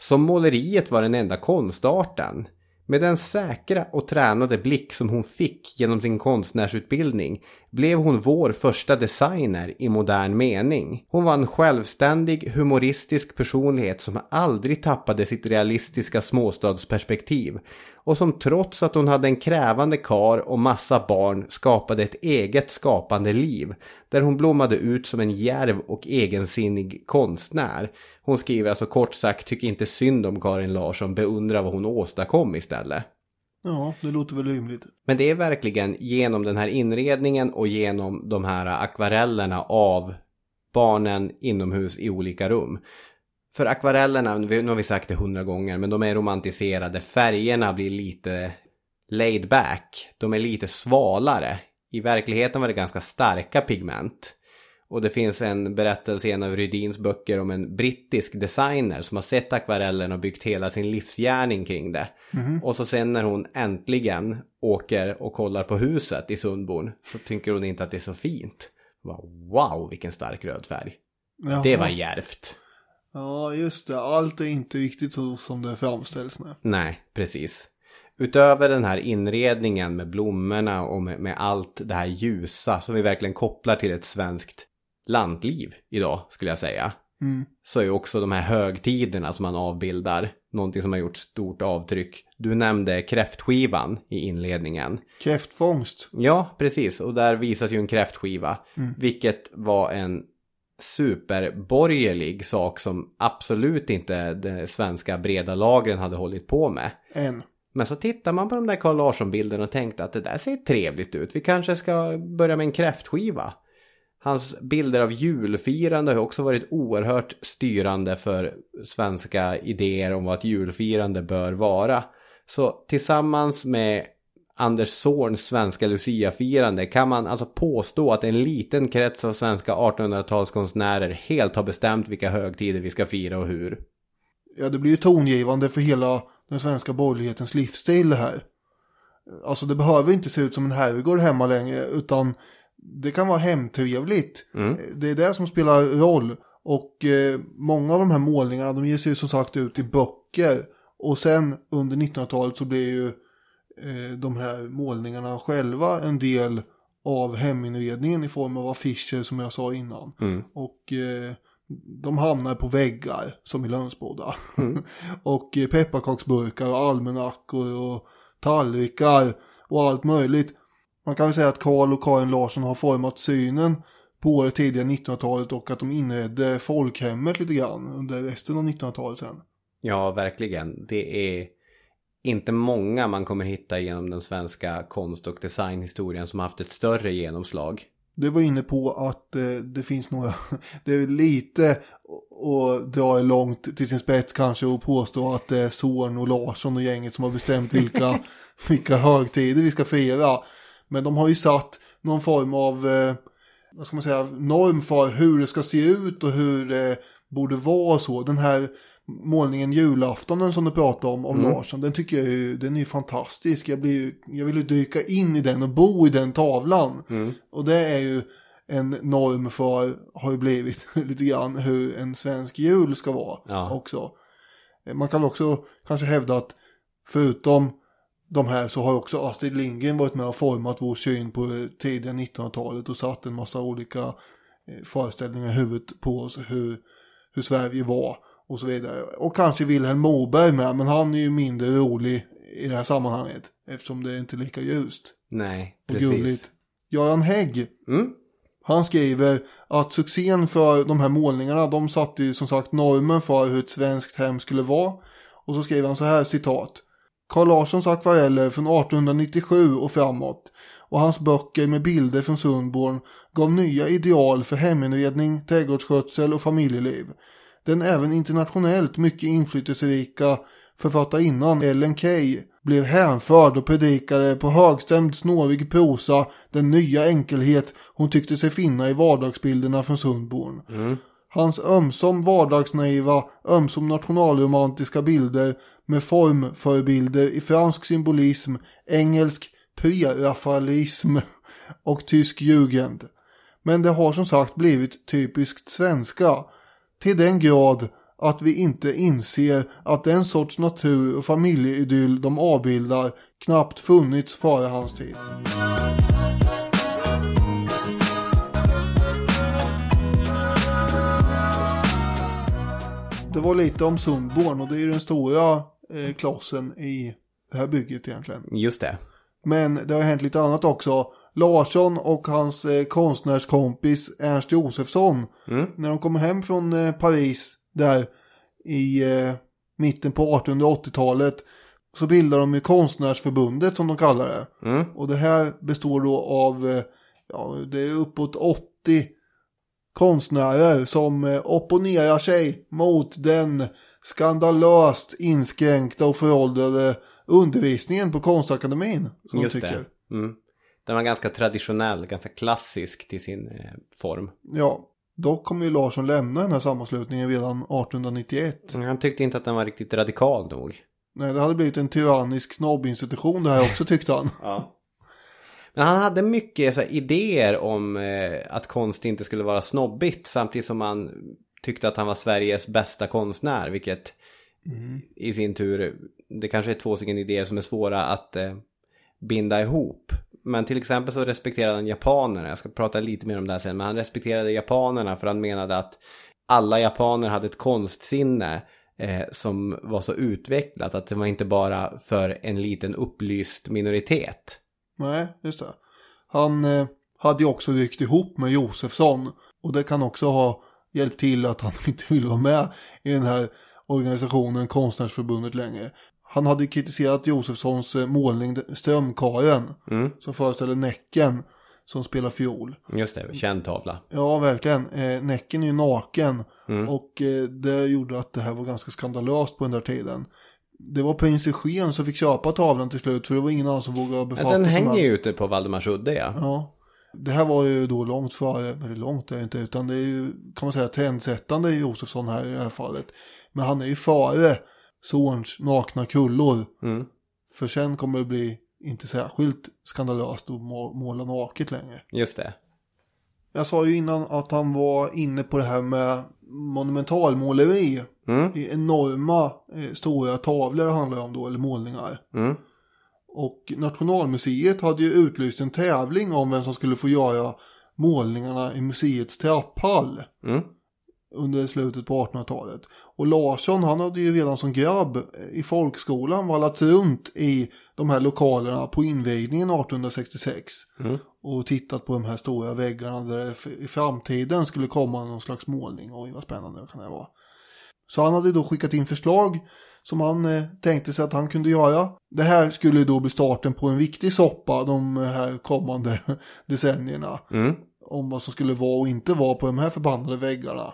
Som måleriet var den enda konstarten. Med den säkra och tränade blick som hon fick genom sin konstnärsutbildning blev hon vår första designer i modern mening. Hon var en självständig, humoristisk personlighet som aldrig tappade sitt realistiska småstadsperspektiv och som trots att hon hade en krävande kar och massa barn skapade ett eget skapande liv där hon blommade ut som en djärv och egensinnig konstnär. Hon skriver alltså kort sagt tycker inte synd om Karin Larsson, beundrar vad hon åstadkom istället. Ja, det låter väl rimligt. Men det är verkligen genom den här inredningen och genom de här akvarellerna av barnen inomhus i olika rum. För akvarellerna, nu har vi sagt det hundra gånger, men de är romantiserade. Färgerna blir lite laid back. De är lite svalare. I verkligheten var det ganska starka pigment. Och det finns en berättelse i en av Rydins böcker om en brittisk designer som har sett akvarellen och byggt hela sin livsgärning kring det. Och så sen när hon äntligen åker och kollar på huset i Sundborn så tycker hon inte att det är så fint. Wow, vilken stark röd färg. Jaha. Det var djärvt. Ja, just det. Allt är inte riktigt så som det framställs nu. Nej, precis. Utöver den här inredningen med blommorna och med, med allt det här ljusa som vi verkligen kopplar till ett svenskt lantliv idag skulle jag säga. Så är ju också de här högtiderna som man avbildar någonting som har gjort stort avtryck. Du nämnde kräftskivan i inledningen. Kräftfångst. Ja, precis. Och där visas ju en kräftskiva. Vilket var en superborgerlig sak som absolut inte de svenska breda lagren hade hållit på med. En. Men så tittar man på de där Carl Larsson-bilderna och tänkte att det där ser trevligt ut. Vi kanske ska börja med en kräftskiva. Hans bilder av julfirande har också varit oerhört styrande för svenska idéer om vad ett julfirande bör vara. Så tillsammans med Anders Zorns svenska Lucia-firande kan man alltså påstå att en liten krets av svenska 1800-talskonstnärer helt har bestämt vilka högtider vi ska fira och hur. Ja, det blir ju tongivande för hela den svenska borgerlighetens livsstil det här. Alltså det behöver inte se ut som en herrgård hemma längre, utan det kan vara hemtrevligt. Det är det som spelar roll. Och eh, många av de här målningarna, de ges ju som sagt ut i böcker. Och sen under 1900-talet så blir ju eh, de här målningarna själva en del av heminredningen i form av affischer som jag sa innan. Och eh, de hamnar på väggar som i Lönsboda. och eh, pepparkaksburkar och almanackor och tallrikar och allt möjligt. Man kan väl säga att Karl och Karin Larsson har format synen på det tidiga 1900-talet och att de inredde folkhemmet lite grann under resten av 1900-talet sen. Ja, verkligen. Det är inte många man kommer hitta genom den svenska konst och designhistorien som har haft ett större genomslag. Du var inne på att eh, det finns några, det är lite att dra långt till sin spets kanske och påstå att det är Zorn och Larsson och gänget som har bestämt vilka, vilka högtider vi ska fira. Men de har ju satt någon form av, eh, vad ska man säga, norm för hur det ska se ut och hur det borde vara och så. Den här målningen julaftonen som du pratade om, om Larsson, den tycker jag är, den är ju fantastisk. Jag, blir, ju- jag vill ju dyka in i den och bo i den tavlan. Och det är ju en norm för, har ju blivit lite grann, hur en svensk jul ska vara Ja. också. Man kan också kanske hävda att förutom de här så har också Astrid Lindgren varit med och format vår syn på tidiga 1900-talet och satt en massa olika eh, föreställningar i huvudet på oss hur, hur Sverige var och så vidare. Och kanske Vilhelm Moberg med, men han är ju mindre rolig i det här sammanhanget eftersom det är inte är lika ljust Nej, och precis. gulligt. Göran Hägg, Mm. han skriver att succén för de här målningarna, de satte ju som sagt normen för hur ett svenskt hem skulle vara. Och så skriver han så här, citat. Carl Larssons akvareller från 1897 och framåt och hans böcker med bilder från Sundborn gav nya ideal för heminredning, trädgårdsskötsel och familjeliv. Den även internationellt mycket inflytelserika författarinnan Ellen Key blev hänförd och predikade på högstämd snårig prosa den nya enkelhet hon tyckte sig finna i vardagsbilderna från Sundborn. Hans ömsom vardagsnaiva, ömsom nationalromantiska bilder med formförebilder i fransk symbolism, engelsk pre-rafaelism och tysk jugend. Men det har som sagt blivit typiskt svenska. Till den grad att vi inte inser att den sorts natur och familjeidyll de avbildar knappt funnits före hans tid. Det var lite om Sundborn och det är den stora eh, klossen i det här bygget egentligen. Just det. Men det har hänt lite annat också. Larsson och hans eh, konstnärskompis Ernst Josefsson. När de kommer hem från eh, Paris där i eh, mitten på 1880-talet. Så bildar de ju konstnärsförbundet som de kallar det. Och det här består då av, eh, ja det är uppåt 80 konstnärer som eh, opponerar sig mot den skandalöst inskränkta och föråldrade undervisningen på konstakademin. Som de Just tycker. det. Mm. Den var ganska traditionell, ganska klassisk till sin eh, form. Ja, dock kommer ju Larsson lämna den här sammanslutningen redan 1891. Han tyckte inte att den var riktigt radikal nog. Nej, det hade blivit en tyrannisk snobbinstitution det här också tyckte han. Men han hade mycket här, idéer om eh, att konst inte skulle vara snobbigt samtidigt som han tyckte att han var Sveriges bästa konstnär, vilket i sin tur, det kanske är två stycken idéer som är svåra att eh, binda ihop. Men till exempel så respekterade han japanerna, jag ska prata lite mer om det här sen, men han respekterade japanerna för han menade att alla japaner hade ett konstsinne eh, som var så utvecklat att det var inte bara för en liten upplyst minoritet. Nej, just det. Han eh, hade ju också ryckt ihop med Josefsson. Och det kan också ha hjälpt till att han inte vill vara med i den här organisationen, Konstnärsförbundet längre. Han hade kritiserat Josefssons eh, målning Strömkaren. Som föreställer Näcken som spelar fiol. Just det, känd tavla. Ja, verkligen. Eh, Näcken är ju naken. Och eh, det gjorde att det här var ganska skandalöst på den där tiden. Det var prins Eugen som fick köpa tavlan till slut. För det var ingen annan som vågade befatta Ja, den sig hänger ju ute på Valdemarsudde ja. Ja. Det här var ju då långt före, eller långt är det inte, utan det är ju, kan man säga, trendsättande i Josefsson här i det här fallet. Men han är ju före Zorns nakna kullor. Mm. För sen kommer det bli inte särskilt skandalöst att må- måla naket längre. Just det. Jag sa ju innan att han var inne på det här med monumentalmåleri. Mm. I enorma eh, stora tavlor det handlar om då, eller målningar. Mm. Och Nationalmuseet hade ju utlyst en tävling om vem som skulle få göra målningarna i museets trapphall. Mm. Under slutet på 1800-talet. Och Larsson han hade ju redan som grabb i folkskolan vallat runt i de här lokalerna på invigningen 1866. Och tittat på de här stora väggarna där det i framtiden skulle komma någon slags målning. Oj vad spännande det kan det vara. Så han hade då skickat in förslag som han eh, tänkte sig att han kunde göra. Det här skulle då bli starten på en viktig soppa de här kommande decennierna. Mm. Om vad som skulle vara och inte vara på de här förbannade väggarna.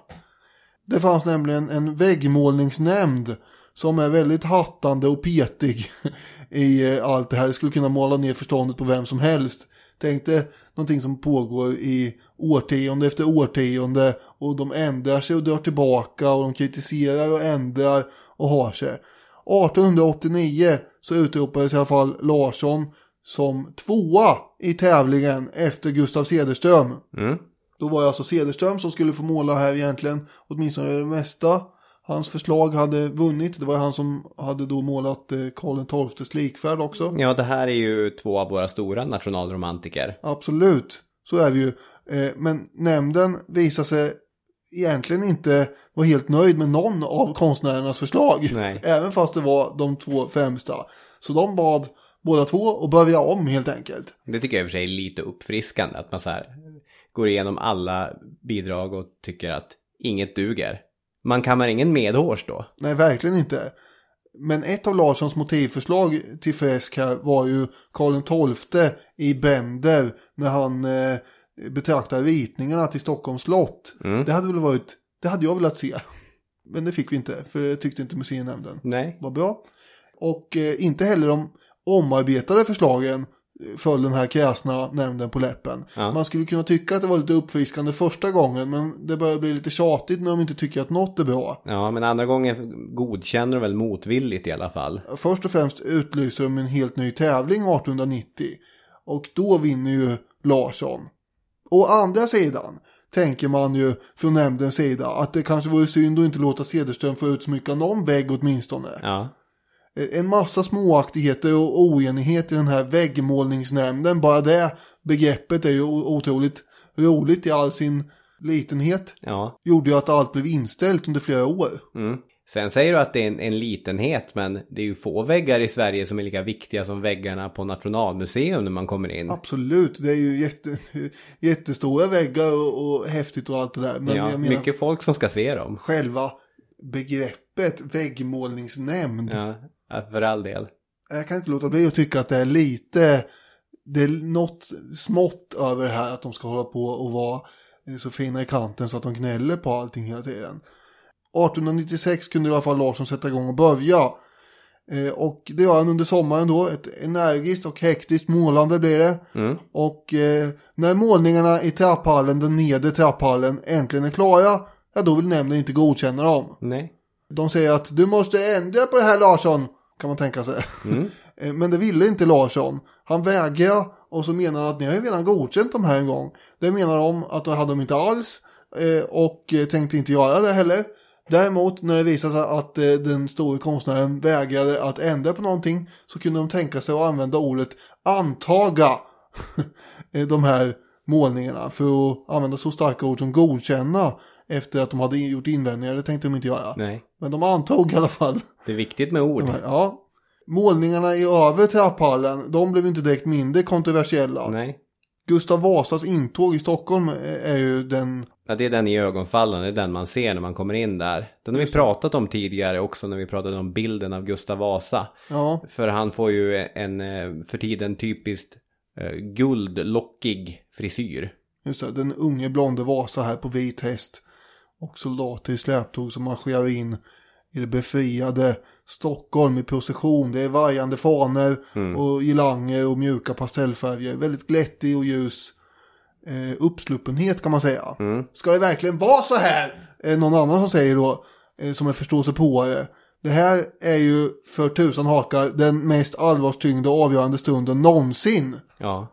Det fanns nämligen en väggmålningsnämnd som är väldigt hattande och petig i eh, allt det här. Det skulle kunna måla ner förståndet på vem som helst. Tänk dig någonting som pågår i årtionde efter årtionde och de ändrar sig och drar tillbaka och de kritiserar och ändrar och har sig. 1889 så utropades i alla fall Larsson som tvåa i tävlingen efter Gustav Cederström. Mm. Då var det alltså Cederström som skulle få måla här egentligen, åtminstone det mesta. Hans förslag hade vunnit. Det var han som hade då målat eh, Karl XIIs likfärd också. Ja, det här är ju två av våra stora nationalromantiker. Absolut, så är vi ju. Eh, Men nämnden visar sig egentligen inte vara helt nöjd med någon av konstnärernas förslag. Nej. Även fast det var de två främsta. Så de bad båda två att börja om helt enkelt. Det tycker jag i och för sig är lite uppfriskande. Att man så här går igenom alla bidrag och tycker att inget duger. Man kammar ingen medhårs då. Nej, verkligen inte. Men ett av Larssons motivförslag till fresk här var ju Karl XII i Bender när han eh, betraktar ritningarna till Stockholms slott. Det hade väl varit, det hade jag velat se. Men det fick vi inte, för det tyckte inte museinämnden Nej. var bra. Och eh, inte heller de omarbetade förslagen föll den här kräsna nämnden på läppen. Ja. Man skulle kunna tycka att det var lite uppfriskande första gången, men det börjar bli lite tjatigt när de inte tycker att något är bra. Ja, men andra gången godkänner de väl motvilligt i alla fall. Först och främst utlyser de en helt ny tävling 1890. Och då vinner ju Larsson. Å andra sidan tänker man ju från nämndens sida att det kanske vore synd att inte låta Cederström få utsmycka någon vägg åtminstone. Ja. En massa småaktigheter och oenighet i den här väggmålningsnämnden. Bara det begreppet är ju otroligt roligt i all sin litenhet. Ja. Gjorde ju att allt blev inställt under flera år. Mm. Sen säger du att det är en, en litenhet, men det är ju få väggar i Sverige som är lika viktiga som väggarna på Nationalmuseum när man kommer in. Absolut, det är ju jätte, jättestora väggar och, och häftigt och allt det där. Men ja, menar mycket folk som ska se dem. själva begreppet väggmålningsnämnd. Ja, för all del. Jag kan inte låta bli att tycka att det är lite, det är något smått över det här att de ska hålla på och vara eh, så fina i kanten så att de gnäller på allting hela tiden. 1896 kunde i alla fall Larsson sätta igång och börja. Eh, och det gör han under sommaren då. Ett energiskt och hektiskt målande blir det. Och eh, när målningarna i trapphallen, den nedre trapphallen, äntligen är klara, ja då vill nämnden inte godkänna dem. Nej. De säger att du måste ändra på det här Larsson, kan man tänka sig. Eh, Men det ville inte Larsson. Han vägrade och så menar han att ni har ju redan godkänt de här en gång. Det menar de att det hade de inte alls eh, och eh, tänkte inte göra det heller. Däremot när det visade sig att den stora konstnären vägrade att ändra på någonting så kunde de tänka sig att använda ordet antaga de här målningarna för att använda så starka ord som godkänna efter att de hade gjort invändningar. Det tänkte de inte göra. Nej. Men de antog i alla fall. Det är viktigt med ord. Här, ja. Målningarna i över trapphallen, de blev inte direkt mindre kontroversiella. Nej. Gustav Vasas intåg i Stockholm är är ju den, Ja, det är den i ögonfallen, det är den man ser när man kommer in där. Den har vi pratat om tidigare också när vi pratade om bilden av Gustav Vasa. ja, För han får ju en eh, för tiden typiskt eh, guldlockig frisyr. just det, den unge blonde Vasa här på vit häst. Och soldater i släptåg som marscherar in i det befriade Stockholm i procession. Det är vajande fanor och girlanger och mjuka pastellfärger. Väldigt glättig och ljus eh, uppsluppenhet kan man säga. Ska det verkligen vara så här? Eh, någon annan som säger då, eh, som är förståsigpåare. Det här är ju för tusan hakar den mest allvarstyngda och avgörande stunden någonsin. Ja.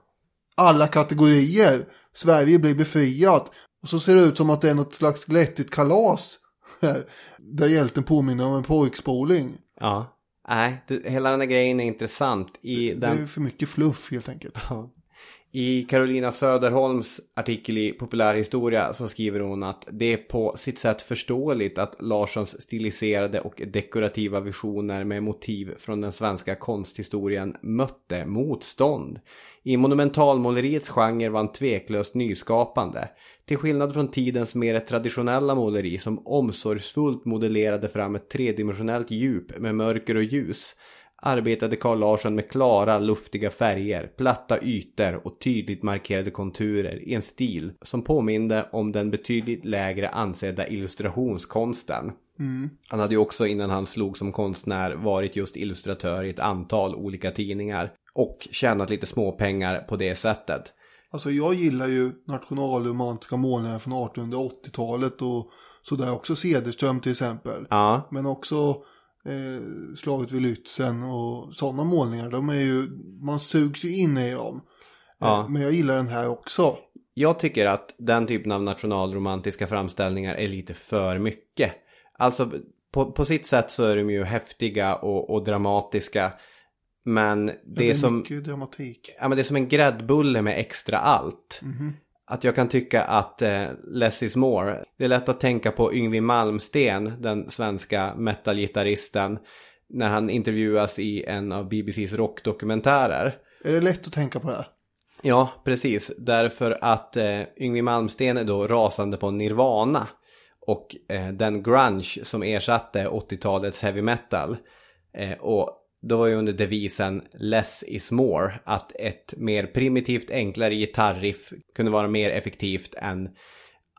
Alla kategorier. Sverige blir befriat. Och så ser det ut som att det är något slags glättigt kalas. här, Där hjälten påminner om en pojkspoling. Ja. Nej, det, hela den här grejen är intressant. I Det den är för mycket fluff helt enkelt. I Carolina Söderholms artikel i Populärhistoria så skriver hon att det är på sitt sätt förståeligt att Larssons stiliserade och dekorativa visioner med motiv från den svenska konsthistorien mötte motstånd. I monumentalmåleriets genre var han tveklöst nyskapande. Till skillnad från tidens mer traditionella måleri som omsorgsfullt modellerade fram ett tredimensionellt djup med mörker och ljus arbetade Carl Larsson med klara, luftiga färger, platta ytor och tydligt markerade konturer i en stil som påminde om den betydligt lägre ansedda illustrationskonsten. Han hade ju också innan han slog som konstnär varit just illustratör i ett antal olika tidningar och tjänat lite småpengar på det sättet. Alltså jag gillar ju nationalromantiska målningar från 1880-talet och sådär också Cederström till exempel. Ja, Men också eh, Slaget vid Lützen och sådana målningar. De är ju, man sugs ju in i dem. Ja. Eh, Men jag gillar den här också. Jag tycker att den typen av nationalromantiska framställningar är lite för mycket. Alltså på, på sitt sätt så är de ju häftiga och, och dramatiska. Men det, Det är är som... mycket dramatik. Ja men det är som en gräddbulle med extra allt. Att jag kan tycka att eh, less is more. Det är lätt att tänka på Yngwie Malmsten, den svenska metalgitarristen. När han intervjuas i en av BBCs rockdokumentärer. Är det lätt att tänka på det här? Ja, precis. Därför att eh, Yngwie Malmsten är då rasande på Nirvana. Och eh, den grunge som ersatte 80-talets heavy metal. Eh, och då var ju under devisen less is more. Att ett mer primitivt, enklare gitarriff kunde vara mer effektivt än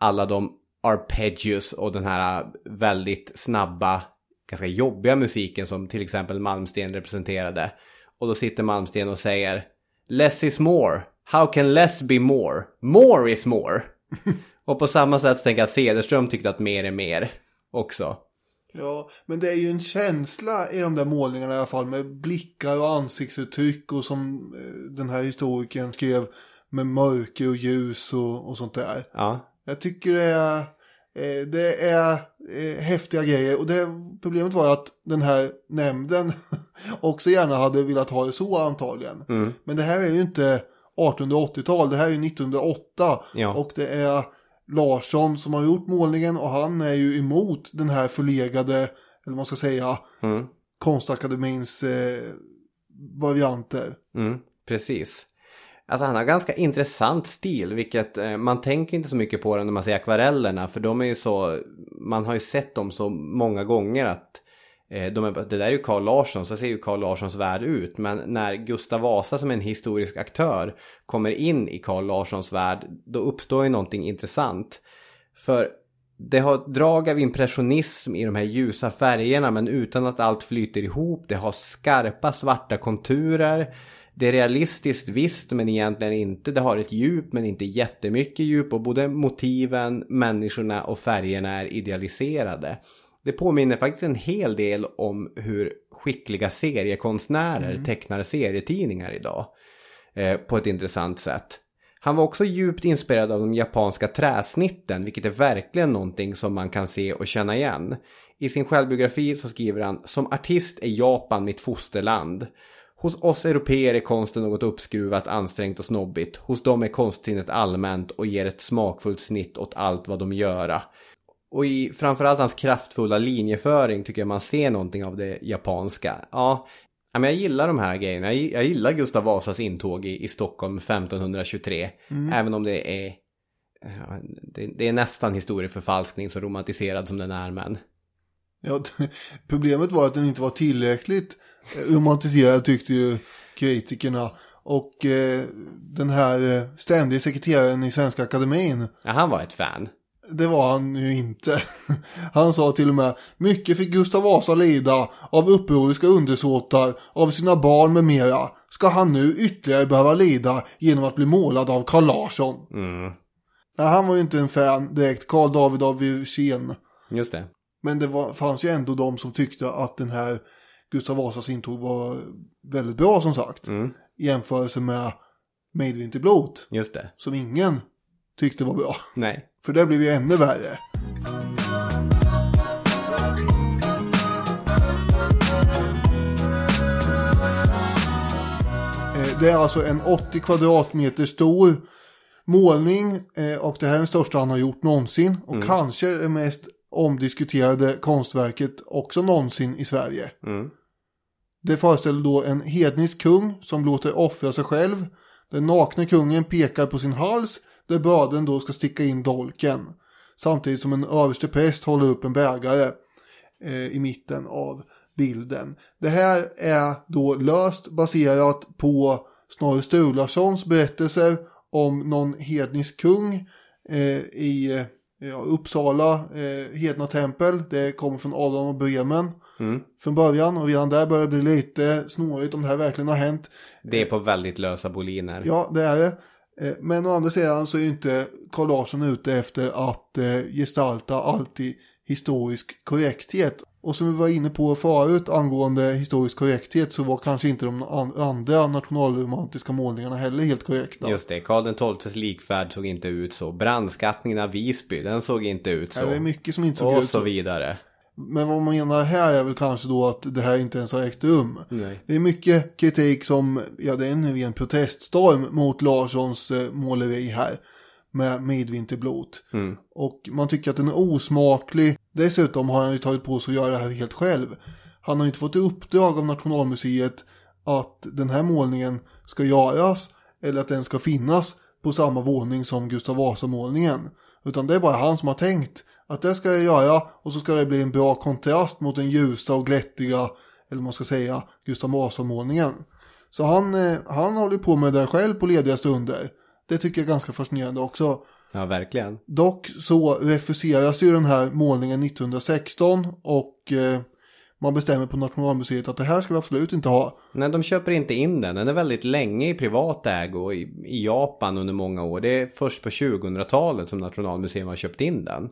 alla de arpeggios och den här väldigt snabba, ganska jobbiga musiken som till exempel Malmsten representerade. Och då sitter Malmsten och säger Less is more. How can less be more? More is more. och på samma sätt tänker jag att Cederström tyckte att mer är mer också. Ja, men det är ju en känsla i de där målningarna i alla fall med blickar och ansiktsuttryck och som eh, den här historikern skrev med mörker och ljus och, och sånt där. Ja, Jag tycker det är, eh, det är eh, häftiga grejer och det, problemet var att den här nämnden också gärna hade velat ha det så antagligen. Men det här är ju inte 1880-tal, det här är ju 1908 Ja. och det är Larsson som har gjort målningen och han är ju emot den här förlegade, eller vad man ska säga, Mm. konstakademins eh, varianter. mm, precis. Alltså han har ganska intressant stil, vilket eh, man tänker inte så mycket på när man ser akvarellerna, för de är ju så, man har ju sett dem så många gånger att Eh, de är, det där är ju Carl Larsson, så ser ju Carl Larssons värld ut. Men när Gustav Vasa som en historisk aktör kommer in i Carl Larssons värld, då uppstår ju någonting intressant. För det har drag av impressionism i de här ljusa färgerna men utan att allt flyter ihop. Det har skarpa svarta konturer. Det är realistiskt visst men egentligen inte. Det har ett djup men inte jättemycket djup och både motiven, människorna och färgerna är idealiserade. Det påminner faktiskt en hel del om hur skickliga seriekonstnärer tecknar serietidningar idag. Eh, på ett intressant sätt. Han var också djupt inspirerad av de japanska träsnitten, vilket är verkligen någonting som man kan se och känna igen. I sin självbiografi så skriver han Som artist är Japan mitt fosterland. Hos oss europeer är konsten något uppskruvat, ansträngt och snobbigt. Hos dem är konstsinnet allmänt och ger ett smakfullt snitt åt allt vad de göra. Och i framförallt hans kraftfulla linjeföring tycker jag man ser någonting av det japanska. Ja, men jag gillar de här grejerna. Jag, gillar Gustav Vasas intåg i, i Stockholm 1523. Även om det är, det, det är nästan historieförfalskning så romantiserad som den är. Men Ja, problemet var att den inte var tillräckligt eh, romantiserad tyckte ju kritikerna. Och eh, den här eh, ständige sekreteraren i Svenska Akademin, ja, han var ett fan. Det var han ju inte. Han sa till och med, mycket fick Gustav Vasa lida av upproriska undersåtar, av sina barn med mera. Ska han nu ytterligare behöva lida genom att bli målad av Carl Larsson? Mm, Nej, han var ju inte en fan direkt, Carl David av Wirsén. just det. Men det var, fanns ju ändå de som tyckte att den här Gustav Vasas intåg var väldigt bra som sagt. Mm, I jämförelse med Maidvinter Blot. just det. Som ingen tyckte var bra. Nej. För det blev ju ännu värre. Eh, Det är alltså en 80 kvadratmeter stor målning eh, och det här är den största han har gjort någonsin. Och kanske det mest omdiskuterade konstverket också någonsin i Sverige. Mm. Det föreställer då en hednisk kung som låter offra sig själv. Den nakne kungen pekar på sin hals där bödeln då ska sticka in dolken. Samtidigt som en överste präst håller upp en bägare eh, i mitten av bilden. Det här är då löst baserat på Snorre Sturlasons berättelser om någon hednisk kung eh, i eh, ja, Uppsala eh, hedna tempel. Det kommer från Adam och Bremen Mm. från början och redan där börjar det bli lite snårigt om det här verkligen har hänt. Det är på väldigt lösa boliner. Ja, det är det. Eh, Men å andra sidan så är inte Carl Larsson ute efter att eh, gestalta alltid historisk korrekthet. Och som vi var inne på förut angående historisk korrekthet så var kanske inte de an- andra nationalromantiska målningarna heller helt korrekta. Just det, Karl XIIs likfärd såg inte ut så. Brandskattningen av Visby, den såg inte ut så. Ja, det är mycket som inte såg och ut så så. vidare. Men vad man menar här är väl kanske då att det här inte ens har ägt rum. Nej. Det är mycket kritik som, ja det är en ren proteststorm mot Larssons eh, måleri här. Med Midvinterblot. Mm. Och man tycker att den är osmaklig. Dessutom har han ju tagit på sig att göra det här helt själv. Han har inte fått i uppdrag av Nationalmuseet att den här målningen ska göras. Eller att den ska finnas på samma våning som Gustav Vasa-målningen. Utan det är bara han som har tänkt att det ska jag göra och så ska det bli en bra kontrast mot den ljusa och glättiga, eller man ska säga, Gustav Vasa-målningen. Så han, eh, han håller på med det själv på lediga stunder. Det tycker jag är ganska fascinerande också. Ja, verkligen. Dock så refuseras ju den här målningen 1916 och eh, man bestämmer på Nationalmuseet att det här ska vi absolut inte ha. Nej, de köper inte in den. Den är väldigt länge i privat ägo i, i Japan under många år. Det är först på 2000-talet som Nationalmuseum har köpt in den.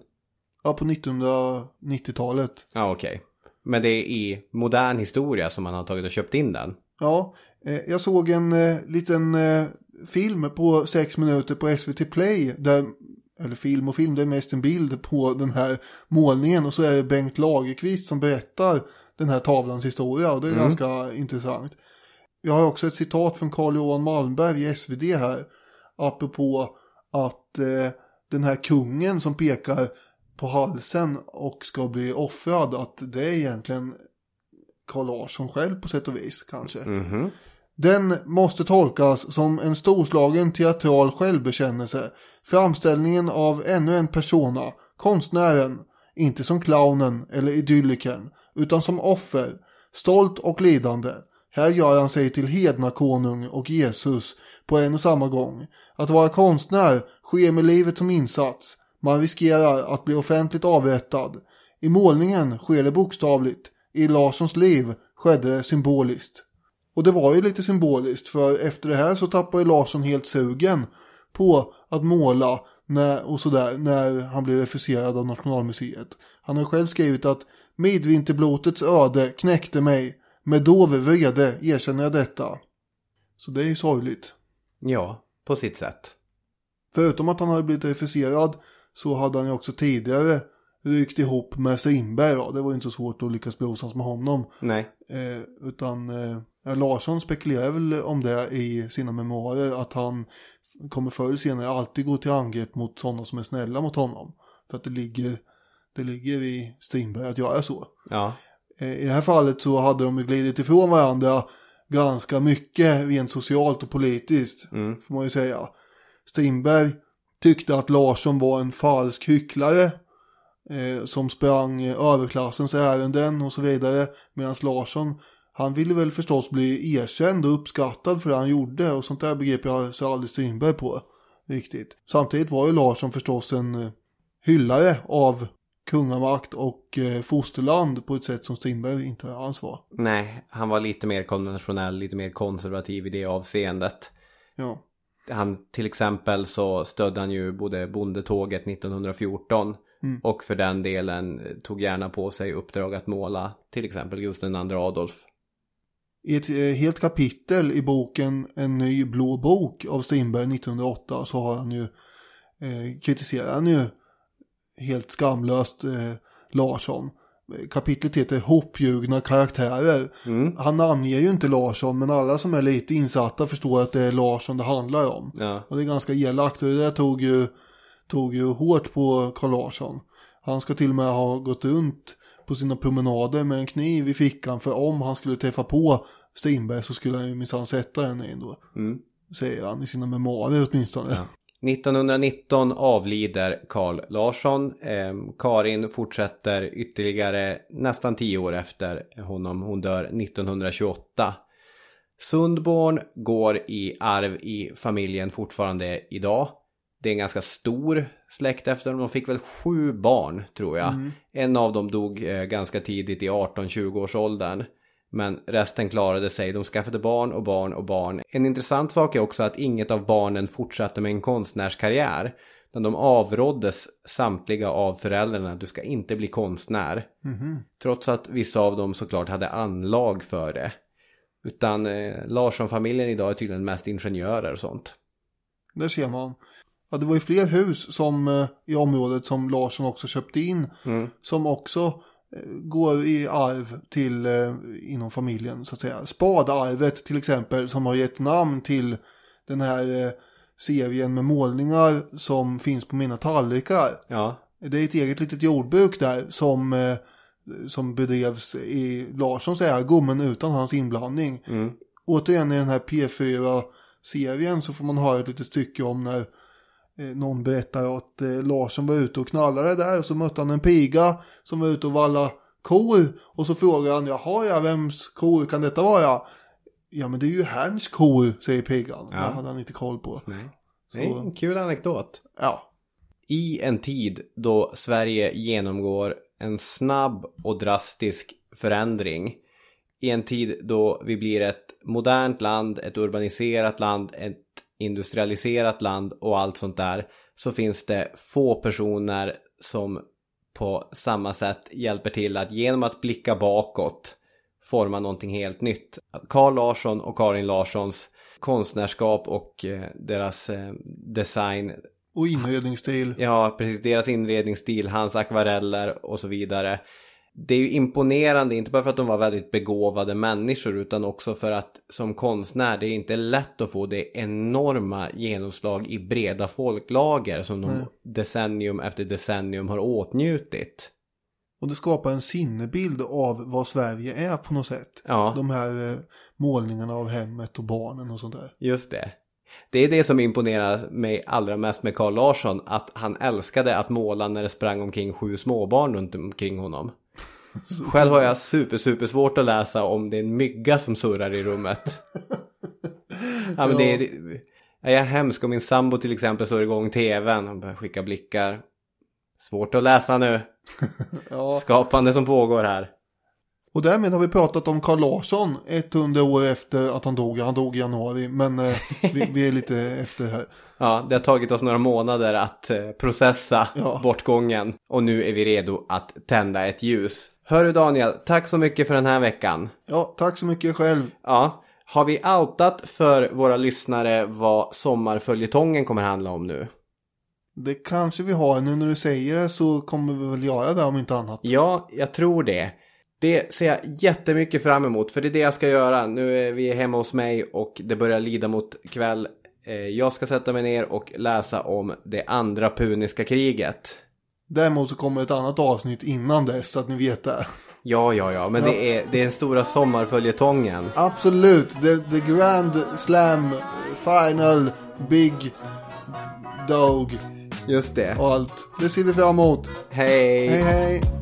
Ja, på 1990-talet. Ja, okej. Men det är i modern historia som man har tagit och köpt in den. Ja, eh, jag såg en eh, liten eh, film på sex minuter på SVT Play. Där, eller film och film, det är mest en bild på den här målningen. Och så är det Bengt Lagerqvist som berättar den här tavlans historia. Och det är Mm. ganska intressant. Jag har också ett citat från Carl Johan Malmberg i SvD här. Apropå att eh, den här kungen som pekar på halsen och ska bli offrad. Att det är egentligen Carl Larsson själv på sätt och vis kanske. Mhm. Den måste tolkas som en storslagen teatral självbekännelse. Framställningen av ännu en persona, konstnären, inte som clownen eller idyllikern, utan som offer, stolt och lidande. Här gör han sig till hednakonung och Jesus på en och samma gång. Att vara konstnär sker med livet som insats. Man riskerar att bli offentligt avrättad. I målningen sker det bokstavligt. I Larssons liv skedde det symboliskt. Och det var ju lite symboliskt för efter det här så tappade ju Larsson helt sugen på att måla när, och sådär när han blev refuserad av Nationalmuseet. Han har själv skrivit att Midvinterblotets öde knäckte mig. Med dov vrede erkänner jag detta. Så det är ju sorgligt. Ja, på sitt sätt. Förutom att han hade blivit refuserad så hade han ju också tidigare rykt ihop med Strindberg då. Det var ju inte så svårt att lyckas bli osams med honom. Nej. Eh, utan eh, Larsson spekulerar väl om det i sina memoarer att han kommer förr eller senare alltid gå till angrepp mot sådana som är snälla mot honom. För att det ligger, det ligger i Strindberg att göra så. Ja. Eh, I det här fallet så hade de ju glidit ifrån varandra ganska mycket rent socialt och politiskt. Mm. Får man ju säga. Strindberg tyckte att Larsson var en falsk hycklare. Eh, som sprang överklassens ärenden och så vidare. Medan Larsson, han ville väl förstås bli erkänd och uppskattad för det han gjorde. Och sånt där begrepp jag så aldrig Strindberg på. Riktigt. Samtidigt var ju Larsson förstås en eh, hyllare av kungamakt och eh, fosterland på ett sätt som Strindberg inte alls var. Nej, han var lite mer konventionell, lite mer konservativ i det avseendet. Ja. Han, till exempel så stödde han ju både bondetåget 1914 Mm. och för den delen tog gärna på sig uppdrag att måla till exempel Gustav II Adolf. I ett eh, helt kapitel i boken En ny blå bok av Strindberg 1908 så har han ju eh, kritiserar han ju helt skamlöst eh, Larsson. Kapitlet heter Hoppljugna karaktärer. Mm. Han namnger ju inte Larsson men alla som är lite insatta förstår att det är Larsson det handlar om. Ja. Och det är ganska elakt och det där tog ju, tog ju hårt på Carl Larsson. Han ska till och med ha gått runt på sina promenader med en kniv i fickan för om han skulle träffa på Strindberg så skulle han ju minsann sätta den in då. Mm. Säger han i sina memoarer åtminstone. Ja. 1919 avlider Carl Larsson. Eh, Karin fortsätter ytterligare nästan tio år efter honom. Hon dör 1928. Sundborn går i arv i familjen fortfarande idag. Det är en ganska stor släkt efter dem. De fick väl sju barn tror jag. En av dem dog eh, ganska tidigt i 18-20 års åldern. Men resten klarade sig. De skaffade barn och barn och barn. En intressant sak är också att inget av barnen fortsatte med en konstnärskarriär. Utan de avråddes samtliga av föräldrarna. Du ska inte bli konstnär. Trots att vissa av dem såklart hade anlag för det. Utan eh, Larsson-familjen idag är tydligen mest ingenjörer och sånt. Där ser man. Ja, det var ju fler hus som, eh, i området som Larsson också köpte in. Mm. Som också går i arv till eh, inom familjen så att säga. Spadarvet till exempel som har gett namn till den här eh, serien med målningar som finns på mina tallrikar. Ja. Det är ett eget litet jordbruk där som, eh, som bedrevs i Larssons ägo men utan hans inblandning. Mm. Återigen i den här P4-serien så får man höra ett litet stycke om när någon berättar att eh, Larsson var ute och knallade där och så mötte han en piga som var ute och valla kor och så frågar han jaha ja vems kor kan detta vara? Ja men det är ju hans kor säger pigan. Ja. Det hade han inte koll på. Nej. Så- Det är en kul anekdot. Ja. I en tid då Sverige genomgår en snabb och drastisk förändring. I en tid då vi blir ett modernt land, ett urbaniserat land, ett industrialiserat land och allt sånt där. Så finns det få personer som på samma sätt hjälper till att genom att blicka bakåt forma någonting helt nytt. Carl Larsson och Karin Larssons konstnärskap och eh, deras eh, design Och inredningsstil. Ja, precis. Deras inredningsstil, hans akvareller och så vidare. Det är ju imponerande, inte bara för att de var väldigt begåvade människor utan också för att som konstnär, det är inte lätt att få det enorma genomslag i breda folklager som de decennium efter decennium har åtnjutit. Och det skapar en sinnebild av vad Sverige är på något sätt. Ja. De här eh, målningarna av hemmet och barnen och sånt där. Just det. Det är det som imponerar mig allra mest med Carl Larsson, att han älskade att måla när det sprang omkring sju småbarn runt omkring honom. Själv har jag super, super svårt att läsa om det är en mygga som surrar i rummet. ja, men det är, det, jag är hemsk om min sambo till exempel slår igång tvn och börjar skicka blickar. Svårt att läsa nu. Ja. Skapande som pågår här. Och därmed har vi pratat om Carl Larsson 100 år efter att han dog. Han dog i januari, men eh, vi, vi är lite efter här. Ja, det har tagit oss några månader att eh, processa Ja. bortgången och nu är vi redo att tända ett ljus. Hör du Daniel, tack så mycket för den här veckan. Ja, tack så mycket själv. Ja, har vi outat för våra lyssnare vad sommarföljetongen kommer handla om nu? Det kanske vi har. Nu när du säger det så kommer vi väl göra det om inte annat. Ja, jag tror det. Det ser jag jättemycket fram emot, för det är det jag ska göra. Nu är vi hemma hos mig och det börjar lida mot kväll. Eh, Jag ska sätta mig ner och läsa om det andra puniska kriget. Däremot så kommer ett annat avsnitt innan dess så att ni vet det. Ja, ja, ja, men det är, det är den stora sommarföljetongen. Absolut. The, the Grand Slam Final Big Dog Just det. och allt. Det ser vi fram emot. Hej! Hej hej.